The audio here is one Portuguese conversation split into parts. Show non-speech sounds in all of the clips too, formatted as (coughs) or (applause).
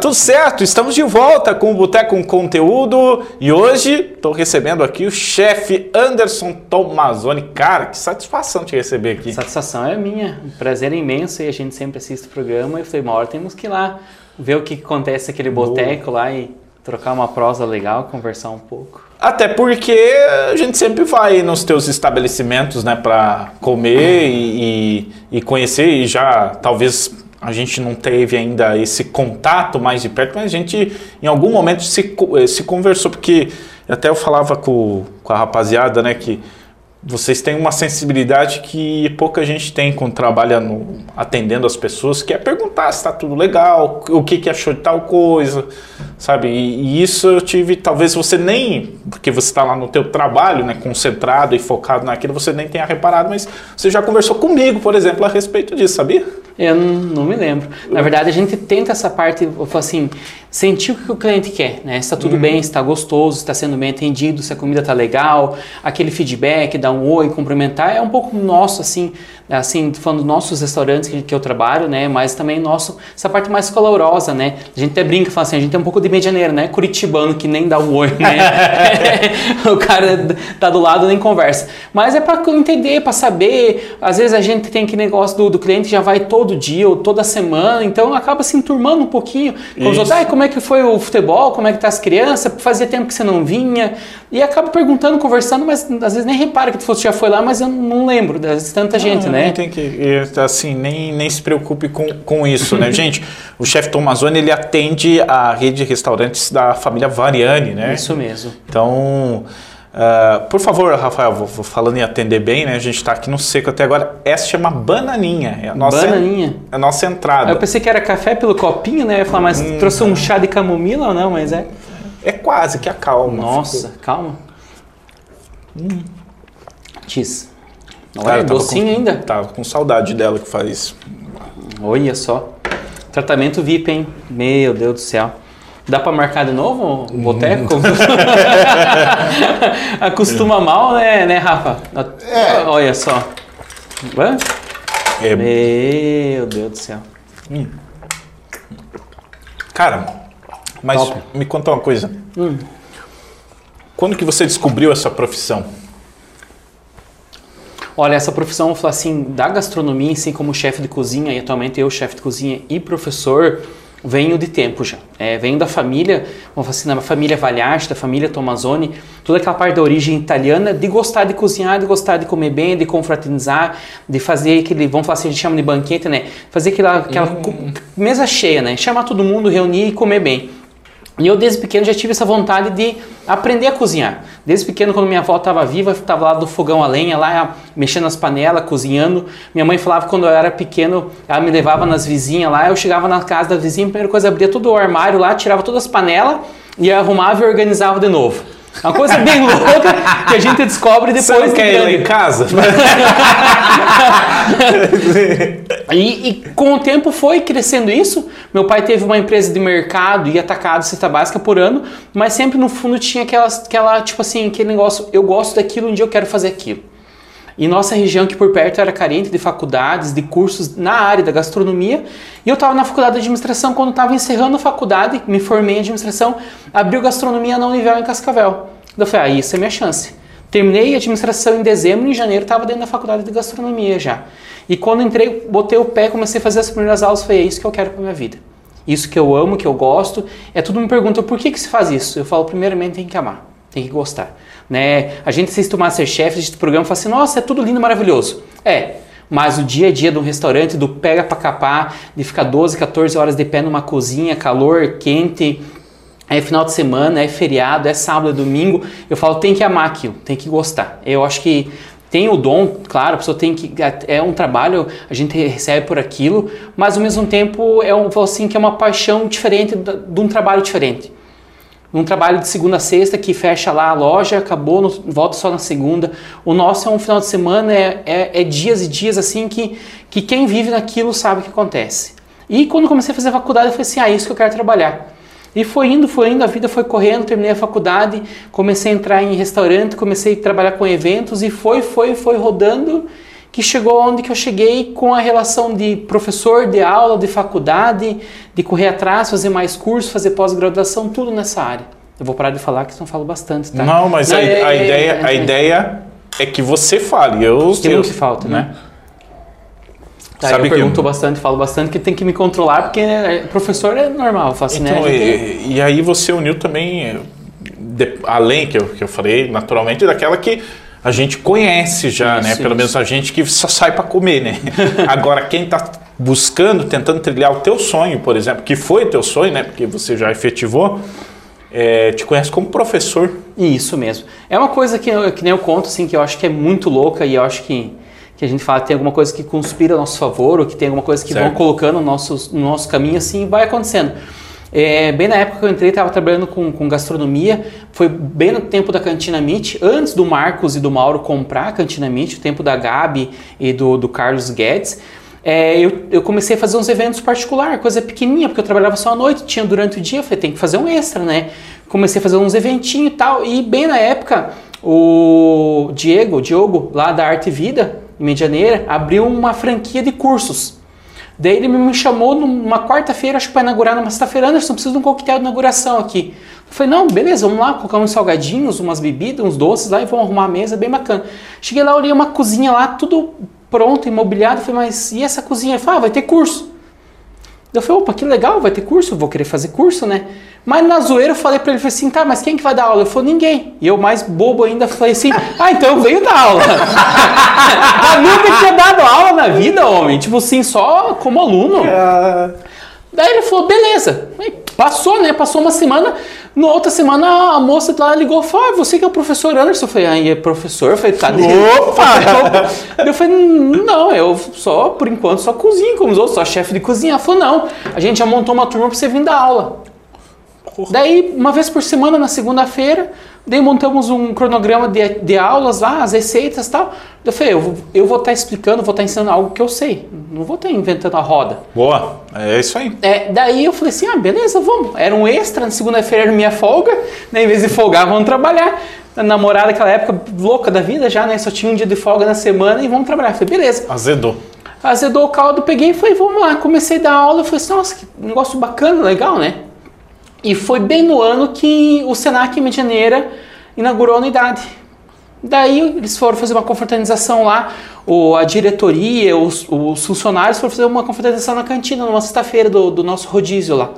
tudo certo? Estamos de volta com o Boteco com Conteúdo e hoje estou recebendo aqui o chefe Anderson Tomazoni. Cara, que satisfação te receber aqui. Satisfação é minha, um prazer imenso e a gente sempre assiste o programa e foi uma hora temos que ir lá ver o que acontece naquele boteco lá e trocar uma prosa legal, conversar um pouco. Até porque a gente sempre vai nos teus estabelecimentos, né, para comer e, e, e conhecer e já talvez a gente não teve ainda esse contato mais de perto, mas a gente em algum momento se, se conversou, porque até eu falava com, com a rapaziada, né, que vocês têm uma sensibilidade que pouca gente tem quando trabalha no, atendendo as pessoas, que é perguntar se está tudo legal, o que, que achou de tal coisa, sabe? E, e, isso eu tive, talvez você nem, porque você está lá no teu trabalho, né, concentrado e focado naquilo, você nem tenha reparado, mas você já conversou comigo, por exemplo, a respeito disso, sabia? Eu não me lembro. Na verdade, a gente tenta essa parte, assim, sentir o que o cliente quer, né? Se está tudo uhum. bem, se está gostoso, se está sendo bem atendido, se a comida está legal, aquele feedback, dar um oi, cumprimentar, é um pouco nosso, assim, assim, falando nossos restaurantes que, que eu trabalho, né? Mas também nosso, essa parte mais calorosa, né? A gente até brinca, fala assim, a gente tem um pouco de medianeira, né? Curitibano que nem dá um oi, né? (laughs) (laughs) o cara tá do lado nem conversa. Mas é para entender, para saber. Às vezes a gente tem que negócio do, do cliente já vai todo dia ou toda semana, então acaba se enturmando um pouquinho. Com os outros, ah, como é que foi o futebol? Como é que tá as crianças? Fazia tempo que você não vinha. E acaba perguntando, conversando, mas às vezes nem repara que tu já foi lá, mas eu não lembro de tanta gente, né? Nem tem que, assim, nem, nem se preocupe com, com isso, né? (laughs) gente, o chefe Tomazoni, ele atende a rede de restaurantes da família Variani, né? Isso mesmo. Então, uh, por favor, Rafael, vou, vou, falando em atender bem, né? A gente está aqui no seco até agora. Essa chama Bananinha. É a nossa, Bananinha. É a nossa entrada. Eu pensei que era café pelo copinho, né? Eu ia falar, mas hum, trouxe um chá de camomila ou não? Mas é... É quase que acalma. Nossa, ficou. calma. Hum. Cheese. Olha, docinho com, ainda. Tava com saudade dela que faz. Olha só. Tratamento VIP, hein? Meu Deus do céu. Dá para marcar de novo o boteco? (laughs) Acostuma mal, né, né Rafa? É. Olha só. É. Meu Deus do céu. Hum. Cara, mas Top. me conta uma coisa. Hum. Quando que você descobriu essa profissão? Olha, essa profissão, assim, da gastronomia, assim como chefe de cozinha, e atualmente eu, chefe de cozinha e professor, venho de tempo já. É, venho da família, vamos assim, da família Valharte, da família Tomazoni, toda aquela parte da origem italiana de gostar de cozinhar, de gostar de comer bem, de confraternizar, de fazer aquele, vamos falar assim, a gente chama de banquete, né? Fazer aquela, aquela hum. mesa cheia, né? Chamar todo mundo, reunir e comer bem. E eu desde pequeno já tive essa vontade de aprender a cozinhar. Desde pequeno, quando minha avó estava viva, estava lá do fogão a lenha, lá mexendo nas panelas, cozinhando. Minha mãe falava que quando eu era pequeno, ela me levava nas vizinhas lá, eu chegava na casa da vizinha, a primeira coisa, abria todo o armário lá, tirava todas as panelas e arrumava e organizava de novo. Uma coisa bem louca que a gente descobre depois. Você não quer ir lá em casa? (laughs) e, e, com o tempo foi crescendo isso. Meu pai teve uma empresa de mercado e atacado cesta básica por ano, mas sempre no fundo tinha aquela, aquela tipo assim, aquele negócio, eu gosto daquilo, um dia eu quero fazer aquilo. E nossa região que por perto era carente de faculdades, de cursos na área da gastronomia. E eu estava na faculdade de administração, quando estava encerrando a faculdade, me formei em administração, abriu gastronomia na Univel em Cascavel. Eu falei, ah, isso é minha chance. Terminei a administração em dezembro em janeiro estava dentro da faculdade de gastronomia já. E quando entrei, botei o pé, comecei a fazer as primeiras aulas, falei, é isso que eu quero para minha vida. Isso que eu amo, que eu gosto. É tudo me pergunta, por que que se faz isso? Eu falo, primeiramente tem que amar, tem que gostar. Né? A gente assiste o Masterchef, assiste o programa e fala assim, nossa, é tudo lindo, maravilhoso. É, mas o dia a dia de um restaurante, do pega para capar, de ficar 12, 14 horas de pé numa cozinha, calor, quente, é final de semana, é feriado, é sábado, é domingo, eu falo, tem que amar aquilo, tem que gostar. Eu acho que tem o dom, claro, a pessoa tem que. É um trabalho, a gente recebe por aquilo, mas ao mesmo tempo é um, assim, que é uma paixão diferente de um trabalho diferente um trabalho de segunda a sexta que fecha lá a loja, acabou, no, volta só na segunda. O nosso é um final de semana, é, é, é, dias e dias assim que, que quem vive naquilo sabe o que acontece. E quando comecei a fazer faculdade, eu falei assim: ah, é isso que eu quero trabalhar. E foi indo, foi indo, a vida foi correndo, terminei a faculdade, comecei a entrar em restaurante, comecei a trabalhar com eventos e foi, foi, foi rodando que chegou onde que eu cheguei com a relação de professor, de aula, de faculdade, de correr atrás, fazer mais cursos, fazer pós-graduação, tudo nessa área. Eu vou parar de falar que senão eu falo bastante, tá? Não, mas Não, a, é- a é- ideia, é- a ideia é que você fale. Eu, Tem eu, que falta, né? Tá, Sabe eu que- pergunto bastante, falo bastante, que tem que me controlar, porque né, professor é normal, faço assim, Então, né? a e, e aí você uniu também, de- além que eu, que eu falei, naturalmente, daquela que a gente conhece já, né? Isso, Pelo isso. menos a gente que só sai para comer, né? (laughs) Agora, quem está buscando, tentando trilhar o teu sonho, por exemplo, que foi teu sonho, né? Porque você já efetivou, eh, te conhece como professor. Isso mesmo. É uma coisa que, eu, que nem eu conto, assim, que eu acho que é muito louca e eu acho que, que a gente fala que tem alguma coisa que conspira a nosso favor ou que tem alguma coisa que Certo. vão colocando no nosso, no nosso caminho, assim, e vai acontecendo. É, bem na época que eu entrei, estava trabalhando com, com gastronomia, foi bem no tempo da Cantina Meat, antes do Marcos e do Mauro comprar a Cantina Meat, o tempo da Gabi e do, do Carlos Guedes. É, eu, eu comecei a fazer uns eventos particulares, coisa pequenininha, porque eu trabalhava só à noite, tinha durante o dia, eu falei, tem que fazer um extra, né? Comecei a fazer uns eventinhos e tal, e bem na época, o Diego, o Diogo, lá da Arte e Vida, em Medianeira, abriu uma franquia de cursos. Daí ele me chamou numa quarta-feira, acho que para inaugurar numa sexta-feira, Anderson, preciso de um coquetel de inauguração aqui. Eu falei, não, beleza, vamos lá, colocar uns salgadinhos, umas bebidas, uns doces lá e vamos arrumar a mesa, bem bacana. Cheguei lá, olhei uma cozinha lá, tudo pronto, imobiliado, falei, mas e essa cozinha? Ele falou, ah, vai ter curso. Eu falei, opa, que legal, vai ter curso, vou querer fazer curso, né? Mas na zoeira eu falei pra ele, falei assim, tá, mas quem que vai dar aula? Ele falou, ninguém. E eu, mais bobo ainda, falei assim, (laughs) ah, então eu venho dar aula. (laughs) eu nunca tinha dado aula na vida, homem. Tipo assim, só como aluno. Daí ele falou, beleza. Aí passou, né? Passou uma semana. Na outra semana a moça lá ligou e falou: ah, você que é o professor Anderson? Eu falei, ah, e é professor? Eu falei, tá Opa! (laughs) Eu falei, não, eu só, por enquanto, só cozinho como os outros, só chefe de cozinha. Ela falou, não, a gente já montou uma turma pra você vir dar aula. Daí, uma vez por semana, na segunda-feira, daí montamos um cronograma de, de aulas lá, as receitas e tal. Eu falei, eu, vou- eu vou estar explicando, vou estar ensinando algo que eu sei. Não vou estar inventando a roda. Boa, é isso aí. É, daí eu falei assim, ah, beleza, vamos. Era um extra, na segunda-feira era minha folga, né? Em vez de folgar, vamos trabalhar. A namorada naquela época, louca da vida já, né? Só tinha um dia de folga na semana e vamos trabalhar. Eu falei, beleza. Azedou. Azedou o caldo, peguei e falei, vamos lá. Comecei a dar aula, falei assim, nossa, que negócio bacana, legal, né? E foi bem no ano que o Senac Medianeira inaugurou a unidade. Daí eles foram fazer uma confraternização lá, o, a diretoria, os, os funcionários foram fazer uma confraternização na cantina, numa sexta-feira do, do nosso rodízio lá.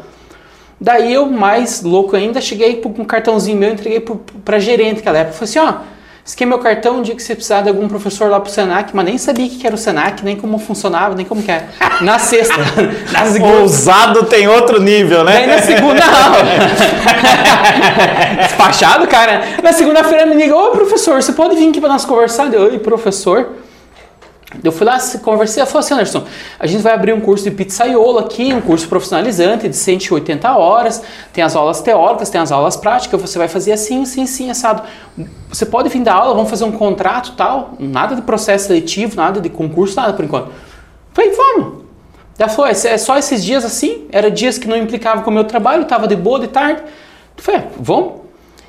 Daí eu, mais louco ainda, cheguei com um cartãozinho meu, entreguei pro- pra gerente naquela época. Falei assim, ó, esse aqui é meu cartão, um dia que você precisar de algum professor lá pro Senac, mas nem sabia o que era o Senac, nem como funcionava, nem como que era. Na sexta, (laughs) na segunda, Ousado tem outro nível, Daí né? na segunda (laughs) aula. Despachado, cara. Na segunda-feira me liga, ô professor, você pode vir aqui para nós conversar? Eu, oi, professor. Eu fui lá, se- conversei, ela falou assim, Anderson, a gente vai abrir um curso de pizzaiolo aqui, um curso profissionalizante de 180 horas, tem as aulas teóricas, tem as aulas práticas, você vai fazer assim, assim, assim, assado. Você pode vir dar aula, vamos fazer um contrato tal, nada de processo seletivo, nada de concurso, nada por enquanto. Falei, vamos. Ela falou, é é só esses dias assim, era dias que não implicavam com o meu trabalho, estava de boa de tarde. Eu falei, é, vamos.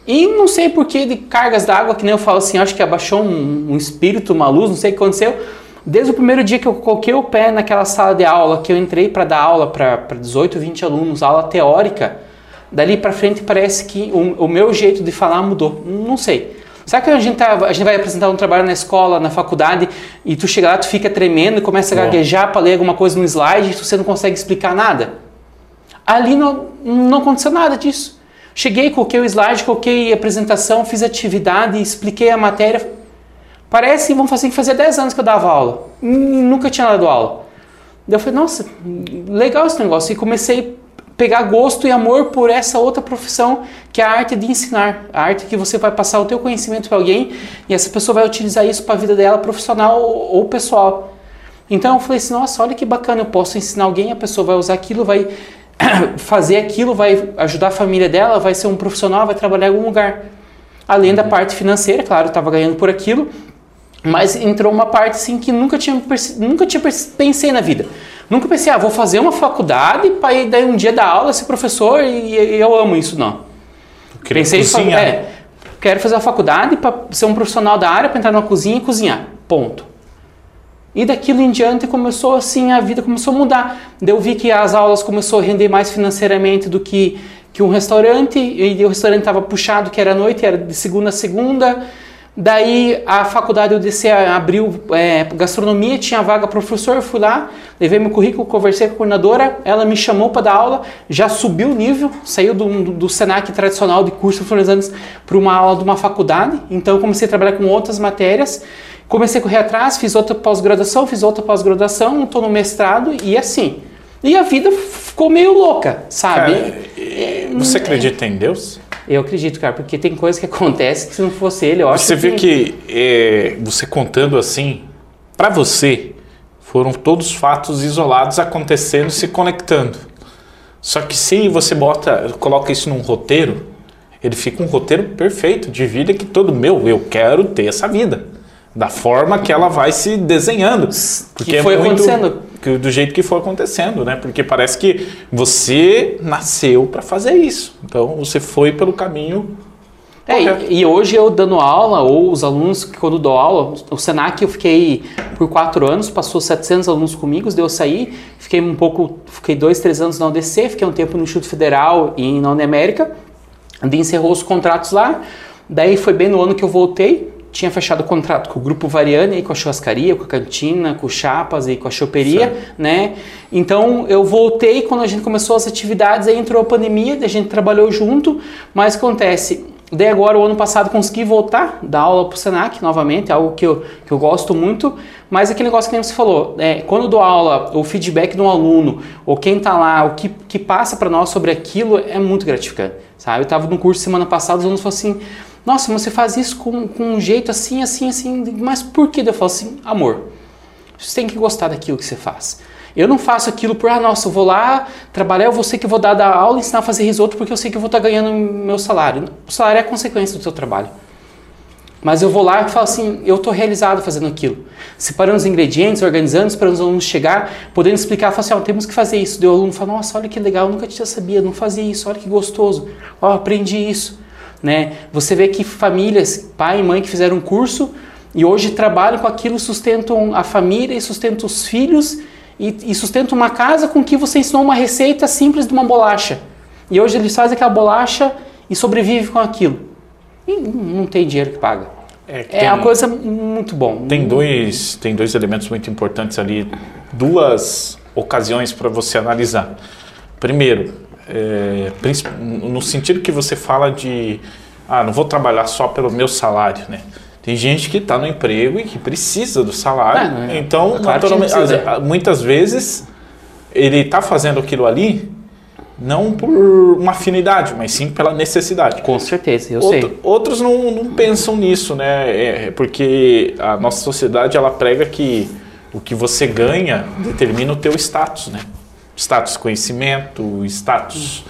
E não sei por que de cargas d'água, que nem eu falo assim, acho que abaixou um, um espírito, uma luz, não sei o que aconteceu. Desde o primeiro dia que eu coloquei o pé naquela sala de aula, que eu entrei para dar aula para 18, 20 alunos, aula teórica, dali para frente parece que o, o meu jeito de falar mudou. Não sei. Sabe que a gente, tá, a gente vai apresentar um trabalho na escola, na faculdade, e tu chega lá, tu fica tremendo e começa a gaguejar para ler alguma coisa no slide e você não consegue explicar nada? Ali não, não aconteceu nada disso. Cheguei, coloquei o slide, coloquei a apresentação, fiz atividade, expliquei a matéria. Parece, vamos fazer que fazia 10 anos que eu dava aula. E nunca tinha dado aula. Daí eu falei, nossa, legal esse negócio. E comecei a pegar gosto e amor por essa outra profissão, que é a arte de ensinar. A arte que você vai passar o teu conhecimento para alguém e essa pessoa vai utilizar isso para a vida dela, profissional ou ou pessoal. Então eu falei assim, nossa, olha que bacana, eu posso ensinar alguém, a pessoa vai usar aquilo, vai (coughs) fazer aquilo, vai ajudar a família dela, vai ser um profissional, vai trabalhar em algum lugar. Além da parte financeira, claro, eu estava ganhando por aquilo, mas entrou uma parte assim que nunca tinha, nunca tinha pensei na vida. Nunca pensei, ah, vou fazer uma faculdade para ir daí um dia dar aula, ser professor e, e eu amo isso, não. Queria Pensei fa- cozinhar. é, quero fazer a faculdade para ser um profissional da área, para entrar na cozinha e cozinhar. Ponto. E daquilo em diante começou assim, a vida começou a mudar. Eu vi que as aulas começou a render mais financeiramente do que, que um restaurante, e o restaurante estava puxado, que era noite, era de segunda a segunda. Daí a faculdade UDC abriu é, gastronomia, tinha vaga professor, eu fui lá, levei meu currículo, conversei com a coordenadora, ela me chamou para dar aula, já subiu o nível, saiu do, do, do Senac tradicional de curso finalizantes para uma aula de uma faculdade, então comecei a trabalhar com outras matérias, comecei a correr atrás, fiz outra pós-graduação, fiz outra pós-graduação, estou no mestrado e assim. E a vida ficou meio louca, sabe? Cara, você acredita em Deus? Eu acredito, cara, porque tem coisas que (laughs) acontecem que se não fosse ele, eu acho Você que... vê que é, você contando assim, para você, foram todos fatos isolados acontecendo se conectando. Só que se você bota, coloca isso num roteiro, ele fica um roteiro perfeito de vida que todo meu, eu quero ter essa vida. Da forma que ela vai se desenhando. Porque que foi é muito, acontecendo do jeito que foi acontecendo, né? Porque parece que você nasceu para fazer isso. Então você foi pelo caminho é, e, e, hoje eu dando aula, ou os alunos que quando dou aula, o Senac eu fiquei por quatro anos, passou 700 alunos comigo, deu eu sair, fiquei um pouco, fiquei dois, três anos na UDC, fiquei um tempo no Instituto Federal e na Uniamérica, de encerrou os contratos lá, daí foi bem no ano que eu voltei, tinha fechado contrato com o Grupo Variani, com a churrascaria, com a cantina, com o Chapas e com a choperia, certo. né? Então eu voltei quando a gente começou as atividades, aí entrou a pandemia, a gente trabalhou junto, mas acontece, daí agora o ano passado consegui voltar dar aula para o Senac novamente, algo que eu, que eu gosto muito, mas aquele negócio que você falou, é, quando dou aula, o feedback do aluno, ou quem está lá, o que, que passa para nós sobre aquilo é muito gratificante, sabe? Eu estava no curso semana passada, os alunos falaram assim nossa, mas você faz isso com, com um jeito assim, assim, assim. Mas por que? Eu falo assim, amor, você tem que gostar daquilo que você faz. Eu não faço aquilo por, ah, nossa, eu vou lá trabalhar, eu vou ser que vou dar, dar aula, ensinar a fazer risoto porque eu sei que eu vou estar ganhando meu salário. O salário é consequência do seu trabalho. Mas eu vou lá e falo assim, eu estou realizado fazendo aquilo. Separando os ingredientes, organizando, esperando os alunos chegar, podendo explicar, falo assim, oh, temos que fazer isso. Daí o aluno fala, nossa, olha que legal, eu nunca tinha sabia, não fazia isso, olha que gostoso. Ó, oh, aprendi isso. Né? Você vê que famílias, pai e mãe que fizeram um curso e hoje trabalham com aquilo, sustentam a família e sustentam os filhos e, e sustentam uma casa com que você ensinou uma receita simples de uma bolacha. E hoje eles fazem aquela bolacha e sobrevivem com aquilo. E não tem dinheiro que paga. É, que é tem, uma coisa muito bom. Tem dois, tem dois elementos muito importantes ali, duas ocasiões para você analisar. Primeiro, é, no sentido que você fala de, ah, não vou trabalhar só pelo meu salário, né? Tem gente que está no emprego e que precisa do salário. É, é. então, naturalmente, muitas vezes ele está fazendo aquilo ali não por uma afinidade, mas sim pela necessidade. Com certeza, eu Outro, sei. Outros não, não, pensam nisso, né? É, porque a nossa sociedade ela prega que o que você ganha determina o teu status, né? Status conhecimento, status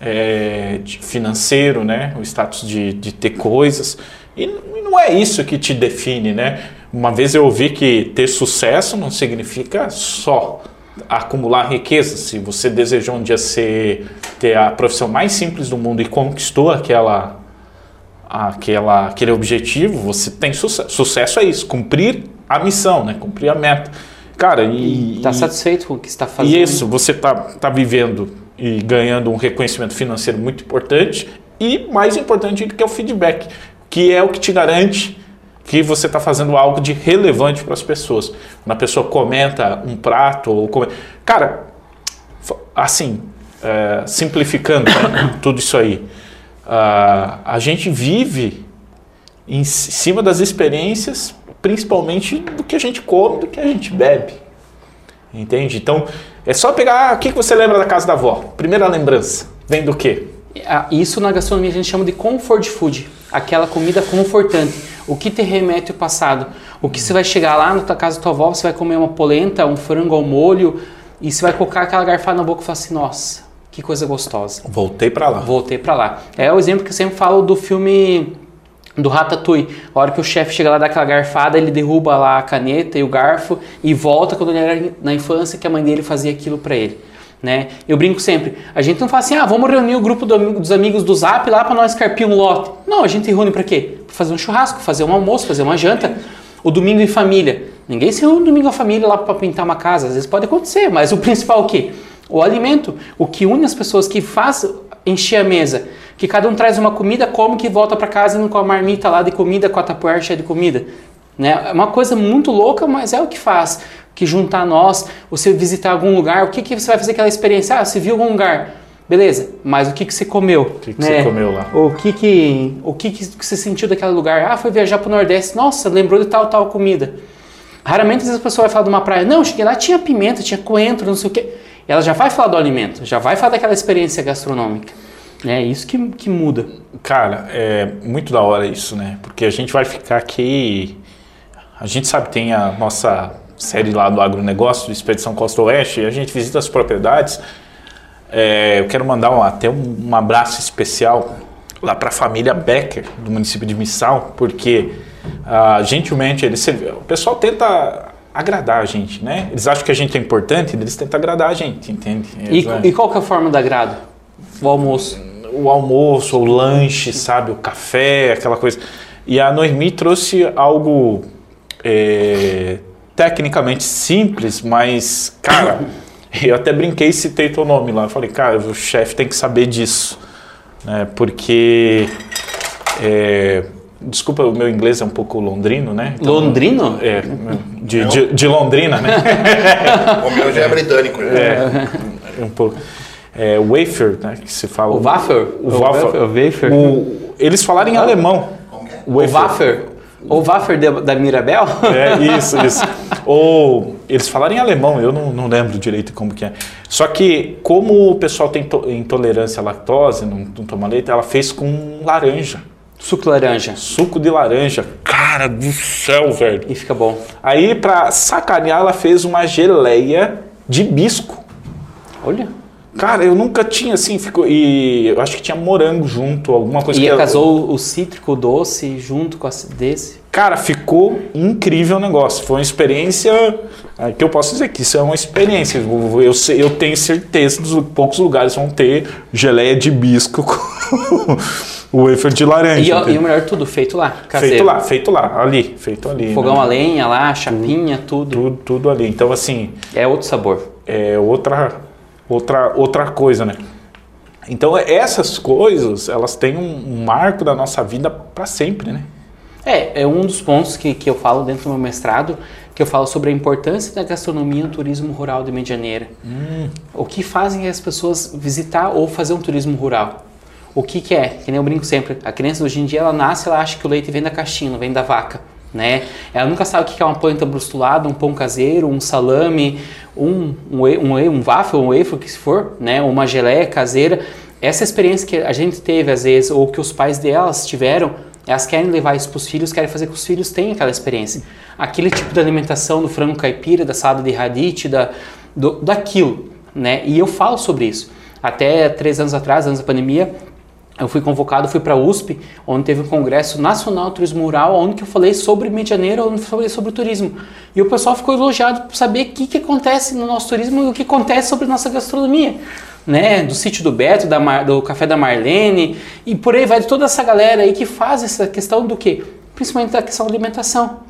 é, financeiro, né? o status de, de ter coisas. E não é isso que te define, né? Uma vez eu ouvi que ter sucesso não significa só acumular riqueza. Se você desejou um dia ser, ter a profissão mais simples do mundo e conquistou aquela, aquela, aquele objetivo, você tem sucesso. Sucesso é isso, cumprir a missão, né? cumprir a meta. Cara, e. Está satisfeito com o que está fazendo. E isso, você está tá vivendo e ganhando um reconhecimento financeiro muito importante e mais importante do que é o feedback, que é o que te garante que você está fazendo algo de relevante para as pessoas. Quando a pessoa comenta um prato ou comenta... Cara, assim, é, simplificando né, (coughs) tudo isso aí, uh, a gente vive em cima das experiências principalmente do que a gente come, do que a gente bebe. Entende? Então, é só pegar. Ah, o que você lembra da casa da avó? Primeira lembrança. Vem do quê? Ah, isso na gastronomia a gente chama de comfort food. Aquela comida confortante. O que te remete ao passado. O que você vai chegar lá na tua casa da tua avó, você vai comer uma polenta, um frango ao molho, e você vai colocar aquela garfada na boca e falar assim: nossa, que coisa gostosa. Voltei para lá. Voltei para lá. É o exemplo que eu sempre falo do filme do Ratatouille. A hora que o chefe chega lá dá aquela garfada, ele derruba lá a caneta e o garfo e volta quando ele era na infância que a mãe dele fazia aquilo para ele. Né? Eu brinco sempre, a gente não fala assim, ah, vamos reunir o grupo do, dos amigos do Zap lá para nós carpir um lote. Não, a gente reúne para quê? Para fazer um churrasco, fazer um almoço, fazer uma janta. O domingo em família. Ninguém se reúne domingo a família lá para pintar uma casa. Às vezes pode acontecer, mas o principal é o quê? O alimento. O que une as pessoas, que faz encher a mesa. Que cada um traz uma comida, come que volta para casa com a marmita lá de comida, com a tapoeira cheia de comida. Né? É uma coisa muito louca, mas é o que faz. Que juntar nós, você visitar algum lugar, o que, que você vai fazer aquela experiência? Ah, você viu algum lugar, beleza, mas o que, que você comeu? O que, que né? você comeu lá? O que que, o que que você sentiu daquele lugar? Ah, foi viajar para o Nordeste, nossa, lembrou de tal, tal comida. Raramente às vezes a pessoa vai falar de uma praia, não, cheguei lá, tinha pimenta, tinha coentro, não sei o quê. Ela já vai falar do alimento, já vai falar daquela experiência gastronômica. É isso que, que muda. Cara, é muito da hora isso, né? Porque a gente vai ficar aqui. A gente sabe, tem a nossa série lá do agronegócio, do Expedição Costa Oeste, a gente visita as propriedades. É, eu quero mandar um, até um, um abraço especial lá para a família Becker, do município de Missal, porque uh, gentilmente eles, o pessoal tenta agradar a gente, né? Eles acham que a gente é importante, eles tentam agradar a gente, entende? E, e qual que é a forma do agrado? O almoço? O almoço, o lanche, sabe? O café, aquela coisa. E a Noemi trouxe algo é, tecnicamente simples, mas, cara, (laughs) eu até brinquei e citei teu nome lá. Eu falei, cara, o chefe tem que saber disso, né? Porque... É, Desculpa, o meu inglês é um pouco londrino, né? Então, Londrino? É, de, de, de, Londrina, né? (laughs) o meu já é britânico. Já. É, um pouco. É, wafer, né? Que se fala. O wafer? O, o wafer. O wafer. O, eles falam em alemão. O wafer. O wafer de, da Mirabel? É, (laughs) isso, isso. Ou eles falaram em alemão, eu não, não, lembro direito como que é. Só que, como o pessoal tem intolerância à lactose, não, não toma leite, ela fez com laranja. Suco de laranja. Suco de laranja. Cara do céu, velho. E fica bom. Aí, pra sacanear, ela fez uma geleia de bisco. Olha. Cara, eu nunca tinha assim, ficou. E eu acho que tinha morango junto, alguma coisa e que. E casou o cítrico doce junto com a desse. Cara, ficou incrível o negócio. Foi uma experiência. É, que eu posso dizer que isso é uma experiência. Eu, eu, eu tenho certeza que poucos lugares vão ter geleia de bisco (laughs) com o wafer de laranja. E, e, o melhor tudo, feito lá, caseiro. Feito lá, feito lá, ali, feito ali. Fogão né? a lenha lá, chapinha, tudo, tudo. Tudo, tudo ali. Então, assim... É outro sabor. É outra, outra, outra coisa, né? Então, essas coisas, elas têm um, um marco da nossa vida para sempre, né? É, é um dos pontos que, que eu falo dentro do meu mestrado, que eu falo sobre a importância da gastronomia no turismo rural de Medianeira. Hum. O que fazem as pessoas visitar ou fazer um turismo rural? O que, que é? Que nem eu brinco sempre, a criança hoje em dia ela nasce, ela acha que o leite vem da caixinha, não vem da vaca. Né? Ela nunca sabe o que é uma planta brustulada, um pão caseiro, um salame, um, um, um, um waffle, um wafer, que se for, né? uma geleia caseira. Essa experiência que a gente teve às vezes, ou que os pais delas tiveram, elas querem levar isso para os filhos, querem fazer que os filhos tenham aquela experiência. Aquele tipo de alimentação do frango caipira, da salada de radite, da, do, daquilo. Né? E eu falo sobre isso. Até três anos atrás, antes da pandemia, eu fui convocado, fui para a USP, onde teve um congresso nacional turismo rural, onde eu falei sobre Medianeira, onde eu falei sobre o turismo. E o pessoal ficou elogiado por saber o que, que acontece no nosso turismo e o que acontece sobre nossa gastronomia. Né, do sítio do Beto, da Mar, do Café da Marlene, e por aí vai toda essa galera aí que faz essa questão do quê? Principalmente da questão da alimentação.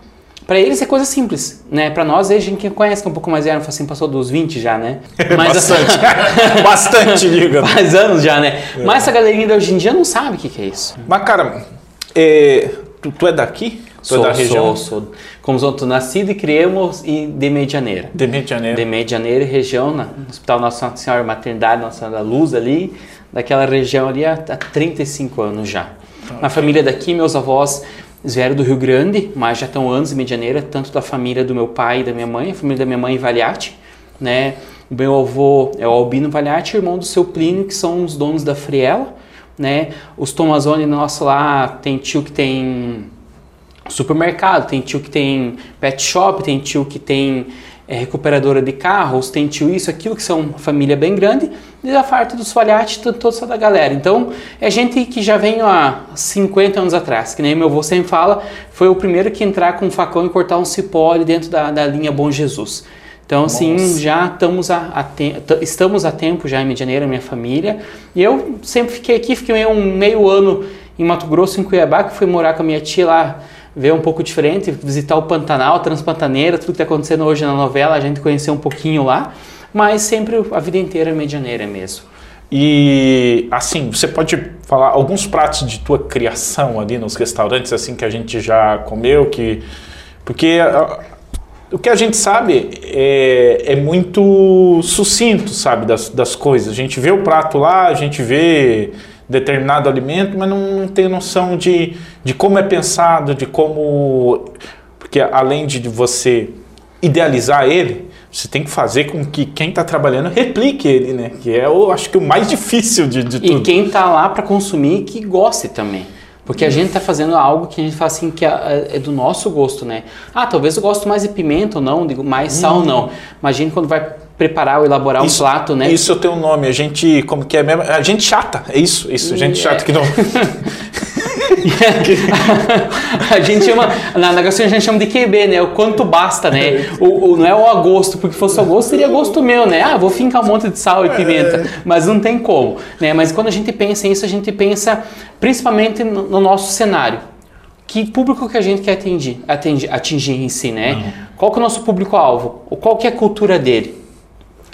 Para eles é coisa simples, né? Para nós, a gente que conhece que é um pouco mais velho, assim, passou dos 20 já, né? (laughs) Mas, bastante, (laughs) bastante, diga. Faz anos já, né? É. Mas essa galerinha de hoje em dia não sabe o que, que é isso. Mas, cara, é, tu, tu, é daqui? Tu sou, é da região? Sou, sou. Como sou nascido e criamos e de Medianeira. De Medianeira. De Medianeira, região, na, no Hospital Nossa Senhora Maternidade, Nossa Senhora da Luz ali, daquela região ali há, há 35 anos já. Okay. Na família daqui, meus avós eles vieram do Rio Grande, mas já estão anos em Medianeira, tanto da família do meu pai e da minha mãe, a família da minha mãe Valiati, né? O meu avô é o Albino Valiati, irmão do seu Plínio, que são os donos da Friela, né? Os Tomazoni nosso lá tem tio que tem supermercado, tem tio que tem pet shop, tem tio que tem é, recuperadora de carros, tem tio isso, aquilo, que são uma família bem grande, e da parte dos falhates, toda essa da galera. Então, é gente que já vem há 50 anos atrás, que nem meu avô sempre fala, foi o primeiro que entrar com um facão e cortar um cipó ali dentro da, da linha Bom Jesus. Então, assim, Nossa. já estamos a, a te, estamos a tempo já em Medianeira, minha família. E eu sempre fiquei aqui, fiquei um meio ano em Mato Grosso, em Cuiabá, que fui morar com a minha tia lá ver um pouco diferente, visitar o Pantanal, Transpantaneira, tudo que está acontecendo hoje na novela, a gente conhecer um pouquinho lá, mas sempre a vida inteira é medianeira mesmo. E assim, você pode falar alguns pratos de tua criação ali nos restaurantes assim que a gente já comeu, que porque a, o que a gente sabe é, é muito sucinto, sabe, das, das coisas. A gente vê o prato lá, a gente vê determinado alimento, mas não tem noção de, de como é pensado, de como. Porque além de você idealizar ele, você tem que fazer com que quem está trabalhando replique ele, né? Que é, eu acho que o mais (laughs) difícil de, de tudo. E quem está lá para consumir que goste também. Porque a gente está fazendo algo que a gente fala assim que é, é, do nosso gosto, né? Ah, talvez eu gosto mais de pimenta ou não, digo mais sal ou não. Imagina quando vai preparar ou elaborar isso, um prato, né? Isso tem um nome, a gente, como que é mesmo? A gente chata, é isso, isso, gente chata que não... (laughs) a gente chama, na, gastronomia a gente chama de QB, né? O quanto basta, né? O, o, não é o agosto, porque fosse o agosto seria gosto meu, né? Ah, vou fincar um monte de sal e é. pimenta, mas não tem como, né? Mas quando a gente pensa nisso, a gente pensa principalmente no, no nosso cenário. Que público que a gente quer atingir, atingir, atingir em si, né? Uhum. Qual que é o nosso público-alvo? Qual que é a cultura dele?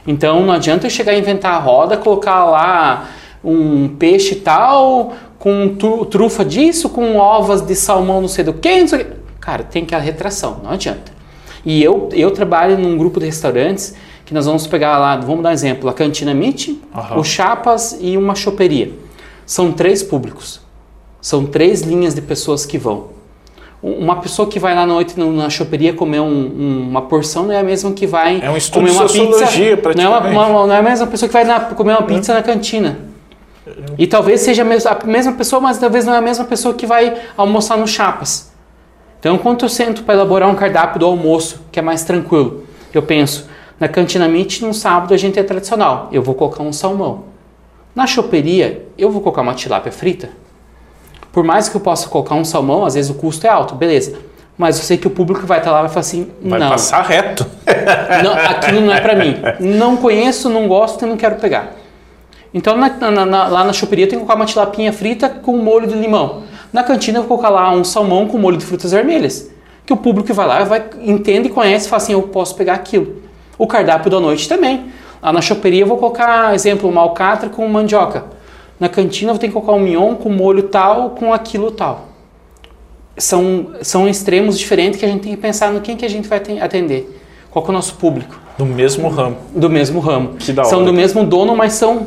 Então não adianta eu chegar a inventar a roda, colocar lá um peixe tal, com trufa disso, com ovas de salmão não sei do que, não sei do que. Cara, tem que a retração, não adianta. E eu, eu trabalho num grupo de restaurantes que nós vamos pegar lá, vamos dar um exemplo, a Cantina Meat, uhum. o Chapas e uma choperia. São três públicos. São três linhas de pessoas que vão. Uma pessoa que vai lá à noite na choperia comer um, um, uma porção não é a mesma que vai é um comer uma pizza. Não é, uma, uma, não é a mesma pessoa que vai na, comer uma pizza na cantina. E talvez seja a mesma pessoa, mas talvez não é a mesma pessoa que vai almoçar no Chapas. Então, enquanto eu sento para elaborar um cardápio do almoço, que é mais tranquilo, eu penso, na Cantina Meat, no sábado a gente é tradicional, eu vou colocar um salmão. Na choperia, eu vou colocar uma tilápia frita. Por mais que eu possa colocar um salmão, às vezes o custo é alto, beleza. Mas eu sei que o público vai estar lá e vai falar assim, vai não. Vai passar reto. Não, aquilo não é para mim. Não conheço, não gosto e não quero pegar. Então na, na, na, lá na choperia eu tenho que colocar uma tilapinha frita com molho de limão. Na cantina eu vou colocar lá um salmão com molho de frutas vermelhas. Que o público vai lá, vai, entende e conhece e fala assim, eu posso pegar aquilo. O cardápio da noite também. Lá na choperia eu vou colocar, exemplo, uma alcatra com mandioca. Na cantina eu vou ter que colocar um mignon com molho tal, com aquilo tal. São, são extremos diferentes que a gente tem que pensar no quem que a gente vai atender. Qual é o nosso público? Do mesmo ramo. Do mesmo ramo. Que da são hora. do mesmo dono, mas são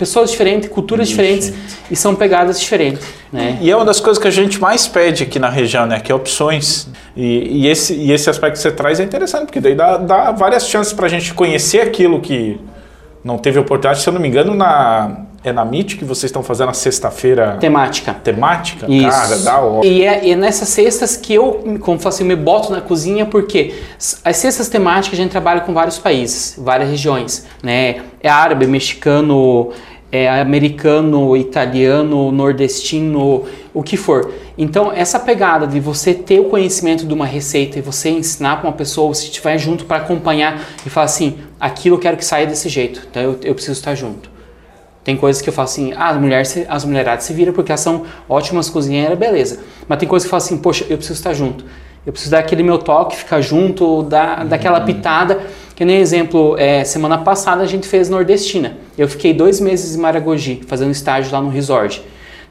pessoas diferentes, culturas Ixi. diferentes e são pegadas diferentes. Né? E é uma das coisas que a gente mais pede aqui na região, né? Que é opções. E, e esse, e esse aspecto que você traz é interessante, porque daí dá, dá várias chances para a gente conhecer aquilo que não teve oportunidade. Se eu não me engano, na, é na MIT que vocês estão fazendo a sexta-feira temática. Temática? Isso. Cara, dá hora. E é, é nessas sextas que eu, como assim, me boto na cozinha, porque as cestas temáticas a gente trabalha com vários países, várias regiões, né? É árabe, mexicano, é americano, italiano, nordestino, o que for. Então, essa pegada de você ter o conhecimento de uma receita e você ensinar para uma pessoa, você estiver junto para acompanhar e falar assim, aquilo eu quero que saia desse jeito, então eu, eu preciso estar junto. Tem coisas que eu falo assim, ah, as, mulheres, as mulheradas se viram porque elas são ótimas cozinheiras, beleza. Mas tem coisas que eu falo assim, poxa, eu preciso estar junto. Eu preciso dar aquele meu toque, ficar junto, dar, daquela uhum. pitada. Que nem exemplo, é, semana passada a gente fez nordestina. Eu fiquei dois meses em Maragogi, fazendo estágio lá no resort.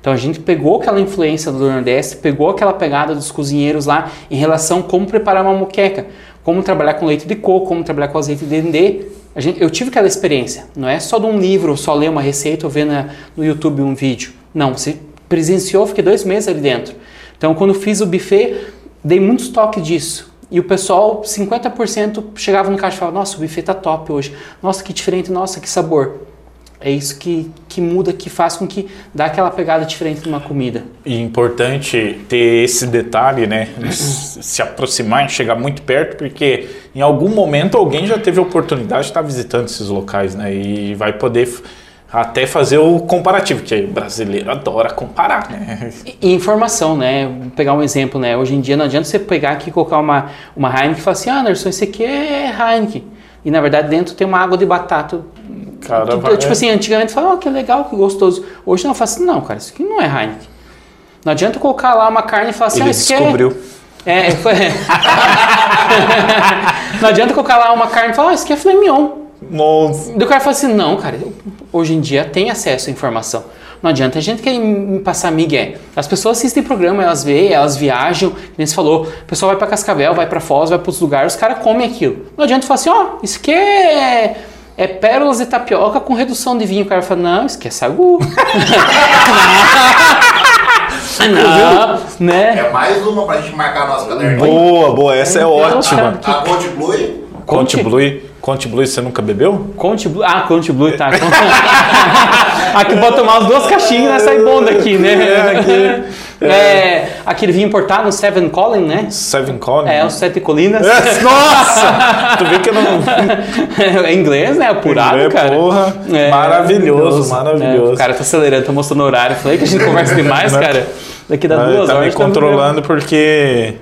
Então a gente pegou aquela influência do Nordeste, pegou aquela pegada dos cozinheiros lá em relação a como preparar uma moqueca, como trabalhar com leite de coco, como trabalhar com azeite de dendê, Gente, eu tive aquela experiência. Não é só de um livro, só ler uma receita ou ver na, no YouTube um vídeo. Não, você presenciou, fiquei dois meses ali dentro. Então, quando fiz o buffet, dei muitos toques disso. E o pessoal, 50% chegava no caixa e falava: Nossa, o buffet tá top hoje. Nossa, que diferente, nossa, que sabor. É isso que, que muda, que faz com que dá aquela pegada diferente numa comida. E importante ter esse detalhe, né? se aproximar, chegar muito perto, porque em algum momento alguém já teve a oportunidade de estar visitando esses locais, né? E vai poder até fazer o comparativo, que o brasileiro adora comparar, né? E informação, né? Vou pegar um exemplo, né? Hoje em dia não adianta você pegar aqui e colocar uma, uma Heineken e falar assim, ah, Anderson, esse aqui é Heineken. E na verdade dentro tem uma água de batata Cara, vai, tipo assim, antigamente falava, oh, que legal, que gostoso. Hoje não, eu falo assim, não, cara, isso aqui não é Heineken. Não adianta colocar lá uma carne e falar assim, Ele ah, isso descobriu. É, foi. (laughs) não adianta colocar lá uma carne e falar, ah, isso aqui é filé mignon. Nossa. Do cara fala assim, não, cara, eu- hoje em dia tem acesso à informação. Não adianta a gente querer me passar migué. As pessoas assistem programa, elas veem, elas viajam, como você falou, o pessoal vai pra Cascavel, vai pra Foz, vai para outros lugares, os caras comem aquilo. Não adianta falar assim, ó, isso aqui é, é pérolas de tapioca com redução de vinho. O cara fala, não, isso aqui é (laughs) sagu. não, né? É mais uma pra gente marcar a nossa caderninha. Boa, boa, essa é Então, ótima. cara, A Conte Blue, Conte Blue, Conte Blue, você nunca bebeu? Conte Blue. Ah, Conte Blue, tá. (laughs) aqui pode tomar as duas caixinhas e sai bom daqui, né? É, aqui. (laughs) É, aquele vinho importado, o Seven Colin, né? Seven Colin? É, os Sete Colinas. É, (laughs) Nossa! tu vê que eu não. é inglês, né? Apurado, Inglês, cara. porra. Maravilhoso, maravilhoso. É, o cara tá acelerando, tá mostrando o horário. Falei que a gente conversa demais, Né? cara. Daqui dá duas tá me horas. tá no controlando porque.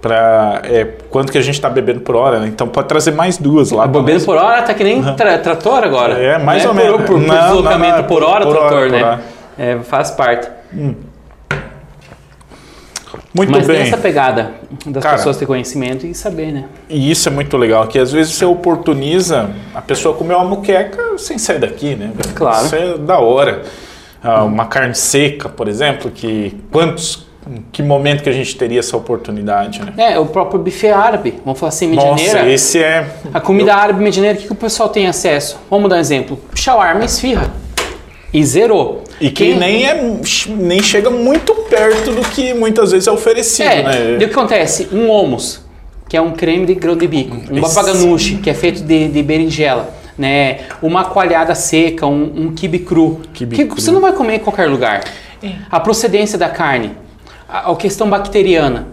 Pra, é, quanto que a gente tá bebendo por hora, né? Então pode trazer mais duas lá. programa. Bebendo por hora tá que nem tra- trator agora. É, mais Né? ou Por- menos. Por, por Não, não, deslocamento não, é por por- hora, por trator, hora, né? por hora. É, faz parte. Muito Mas tem bem. essa pegada das Cara. pessoas ter conhecimento e saber, né? E isso é muito legal, que às vezes você oportuniza a pessoa comer uma muqueca sem sair daqui, né? Claro. Isso é da hora. Ah, uma carne seca, por exemplo, que quantos, em que momento que a gente teria essa oportunidade, né? É, o próprio buffet árabe, vamos falar assim, Nossa, medianeira. esse é... A comida árabe medianeira, o que, que o pessoal tem acesso? Vamos dar um exemplo. Shawarma e esfirra. E zerou. E que Quem- nem, é, nem chega muito perto do que muitas vezes é oferecido, É, né? o que acontece? Um hummus, que é um creme de grão de bico. Um Esse- babaganuche, que é feito de, de berinjela. Né? Uma coalhada seca, um, um quibe cru. Quibe que cru. você não vai comer em qualquer lugar. A procedência da carne, a, a questão bacteriana.